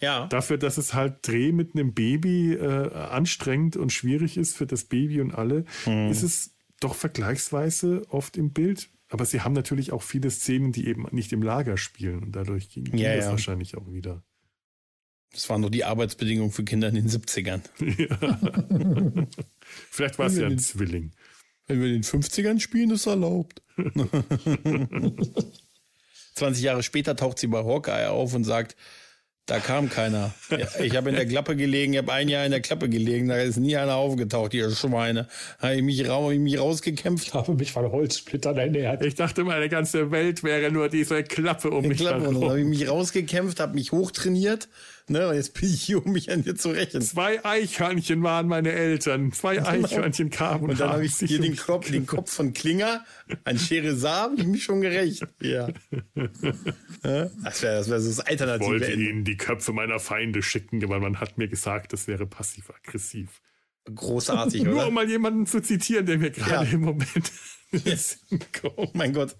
ja. Dafür, dass es halt Dreh mit einem Baby äh, anstrengend und schwierig ist für das Baby und alle, Mhm. ist es doch vergleichsweise oft im Bild. Aber sie haben natürlich auch viele Szenen, die eben nicht im Lager spielen. Und dadurch ging, ging Ja, das ja. wahrscheinlich auch wieder. Das waren doch die Arbeitsbedingungen für Kinder in den 70ern. [LAUGHS] [LAUGHS] Vielleicht war es ja ein den- Zwilling. Wenn wir in den 50ern spielen, ist erlaubt. [LAUGHS] 20 Jahre später taucht sie bei Hawkeye auf und sagt, da kam keiner. Ich habe in der Klappe gelegen, ich habe ein Jahr in der Klappe gelegen, da ist nie einer aufgetaucht, ihr Schweine. Habe ich mich, hab ich mich rausgekämpft. Ich habe mich von Holzsplittern ernährt. Ich dachte, meine ganze Welt wäre nur diese Klappe um mich Klappe, dann habe ich herum. mich rausgekämpft, habe mich hochtrainiert. Ne, und jetzt bin ich hier, um mich an dir zu rächen. Zwei Eichhörnchen waren meine Eltern. Zwei Eichhörnchen kamen. Und dann haben habe ich hier den Kopf, den Kopf von Klinger an Scheresar, habe ich mich schon gerecht. Ja. Das wäre das, wär so das Ich alternative wollte Ende. ihnen die Köpfe meiner Feinde schicken, weil man hat mir gesagt, das wäre passiv-aggressiv. Großartig, Nur oder? um mal jemanden zu zitieren, der mir gerade Ja. im Moment Yes. Oh mein Gott.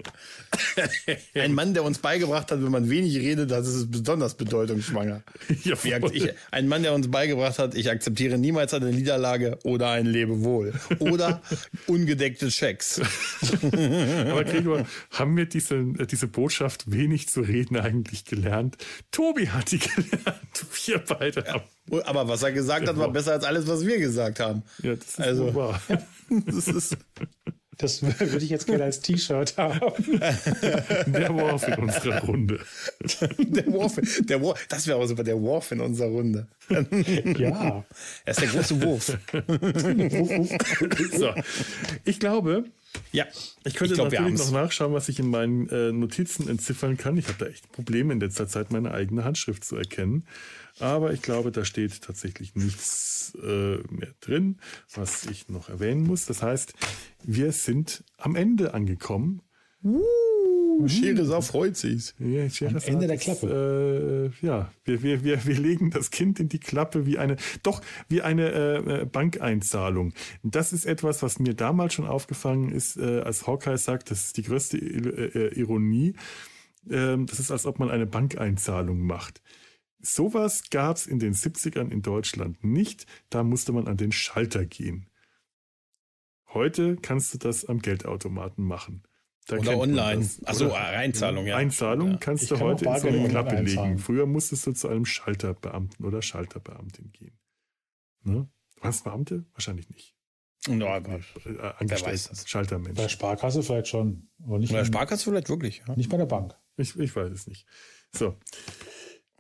Ein Mann, der uns beigebracht hat, wenn man wenig redet, das ist besonders bedeutungsschwanger. Ja, ich, ein Mann, der uns beigebracht hat, ich akzeptiere niemals eine Niederlage oder ein Lebewohl. Oder ungedeckte Schecks. Aber Gregor, haben wir diese, äh, diese Botschaft wenig zu reden eigentlich gelernt? Tobi hat die [LAUGHS] gelernt. Wir beide haben. Aber was er gesagt hat, war besser als alles, was wir gesagt haben. Ja, das ist Also- wahr. [LAUGHS] Das ist, Das würde ich jetzt gerne als T-Shirt haben. Der Worf in unserer Runde. der Wurf, der Wurf, das wäre aber super, der Wurf in unserer Runde. Ja. Er ist der große Wurf. So. Ich glaube, Ja, ich könnte Ich glaub, natürlich noch nachschauen, was ich in meinen äh, Notizen entziffern kann. Ich habe da echt Probleme in letzter Zeit, meine eigene Handschrift zu erkennen. Aber ich glaube, da steht tatsächlich nichts äh, mehr drin, was ich noch erwähnen muss. Das heißt, wir sind am Ende angekommen. Scheresar freut sich. Ja, Scheherazade Ende der ist, Klappe. Äh, ja, wir, wir, wir, wir legen das Kind in die Klappe wie eine, doch wie eine äh, äh, Bankeinzahlung. Das ist etwas, was mir damals schon aufgefallen ist, äh, als Hawkeye sagt, das ist die größte I- äh, Ironie. Ähm, das ist, als ob man eine Bankeinzahlung macht. Sowas gab es in den 70ern in Deutschland nicht. Da musste man an den Schalter gehen. Heute kannst du das am Geldautomaten machen. Da Oder online. Achso, Oder- Einzahlung, ja. Einzahlung Ja. kannst Ich du kann heute in so eine Klappe legen. Früher musstest du zu einem Schalterbeamten oder Schalterbeamtin gehen. Ne? Warst du Beamte? Wahrscheinlich nicht. No, aber Äh, Angestellte, weiß das? Schaltermensch. Bei der Sparkasse vielleicht schon, aber nicht, bei der Sparkasse vielleicht wirklich. Ja. nicht bei der Bank. Ich, ich weiß es nicht. So.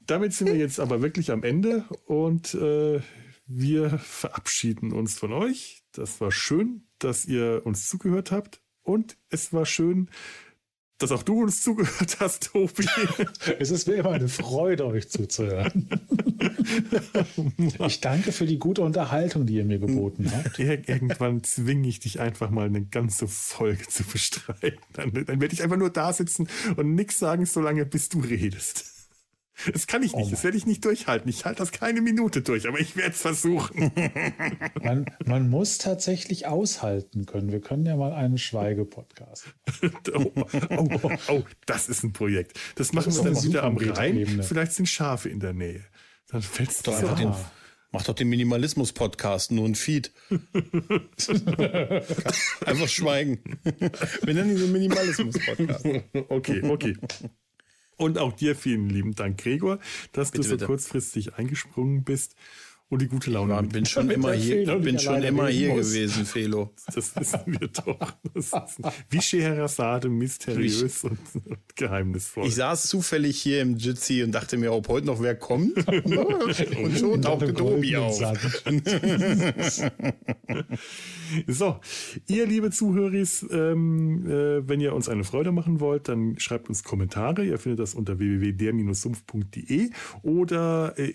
Damit sind wir jetzt aber wirklich am Ende und äh, wir verabschieden uns von euch. Das war schön, dass ihr uns zugehört habt und es war schön, dass auch du uns zugehört hast, Tobi. [LAUGHS] Es ist mir immer eine Freude, euch zuzuhören. [LAUGHS] Ich danke für die gute Unterhaltung, die ihr mir geboten habt. Ir irgendwann zwinge ich dich einfach mal eine ganze Folge zu bestreiten. Dann, dann werde ich einfach nur da sitzen und nichts sagen, solange bis du redest. Das kann ich nicht, das werde ich nicht durchhalten. Ich halte das keine Minute durch, aber ich werde es versuchen. [LAUGHS] Man, man muss tatsächlich aushalten können. Wir können ja mal einen Schweige-Podcast. Oh, [LAUGHS] oh, oh, oh, das ist ein Projekt. Das machen ist wir dann wieder am Rhein. Vielleicht sind Schafe in der Nähe. Dann fällt es Doch einfach den, mach doch den Minimalismus-Podcast, nur ein Feed. [LAUGHS] einfach schweigen. Wir nennen ihn so Minimalismus-Podcast. Okay, okay. Und auch dir vielen lieben Dank, Gregor, dass Bitte, du so bitte. kurzfristig eingesprungen bist und die gute Laune Ich bin schon [LAUGHS] immer hier, Felo bin schon immer hier muss. gewesen, Felo. Das wissen wir doch. Das ist wie Scheherazade, mysteriös und, und geheimnisvoll. Ich saß zufällig hier im Jitsi und dachte mir, ob heute noch wer kommt. [LAUGHS] und schon tauchte Tobi auf. [LAUGHS] So, ihr liebe Zuhörer, ähm, äh, wenn ihr uns eine Freude machen wollt, dann schreibt uns Kommentare. Ihr findet das unter www.der-sumpf.de oder äh,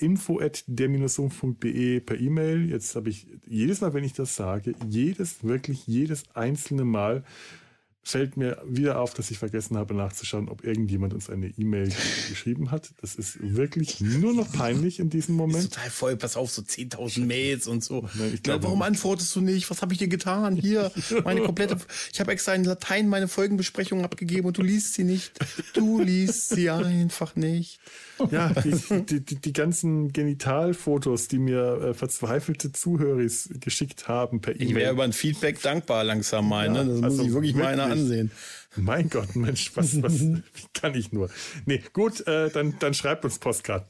info@der-sumpf.de per E-Mail. Jetzt habe ich jedes Mal, wenn ich das sage, jedes, wirklich jedes einzelne Mal fällt mir wieder auf, dass ich vergessen habe nachzuschauen, ob irgendjemand uns eine E-Mail [LAUGHS] geschrieben hat. Das ist wirklich nur noch peinlich in diesem Ist Moment. total voll, pass auf, so 10.000 Mails und so. [LAUGHS] Nein, ich glaube warum antwortest du nicht? Was habe ich dir getan? Hier, meine komplette, [LAUGHS] ich habe extra in Latein meine Folgenbesprechung abgegeben und du liest sie nicht. Du liest sie einfach nicht. Ja, die, die, die, die ganzen Genitalfotos, die mir äh, verzweifelte Zuhörer geschickt haben per Ich wäre E-Mail. über ein Feedback dankbar langsam mal, ne? Das muss also ich wirklich mal einer wirklich. Ansehen. Mein Gott, Mensch, was, was [LAUGHS] kann ich nur? Nee, gut, äh, dann, dann schreibt uns Postkarten.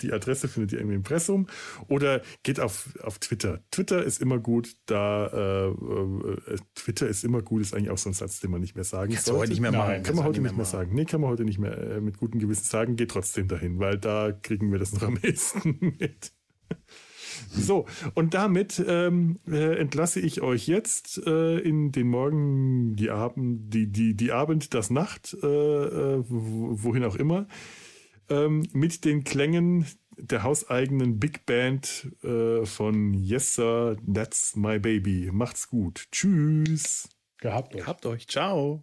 Die Adresse findet ihr im Impressum oder geht auf, auf Twitter. Twitter ist immer gut, da äh, äh, Twitter ist immer gut, ist eigentlich auch so ein Satz, den man nicht mehr sagen Kannst du sollte. heute nicht mehr Nein, machen. Kann Kannst man heute nicht mehr machen. sagen. Nee, kann man heute nicht mehr äh, mit gutem Gewissen sagen. Geht trotzdem dahin, weil da kriegen wir das noch am ehesten [LAUGHS] mit. [LAUGHS] So, und damit ähm, äh, entlasse ich euch jetzt äh, in den Morgen, die Abend, die, die, die Abend, das Nacht, äh, äh, wo- wohin auch immer, ähm, mit den Klängen der hauseigenen Big Band äh, von Yes Sir, That's My Baby. Macht's gut. Tschüss. Gehabt euch. Habt euch. Ciao.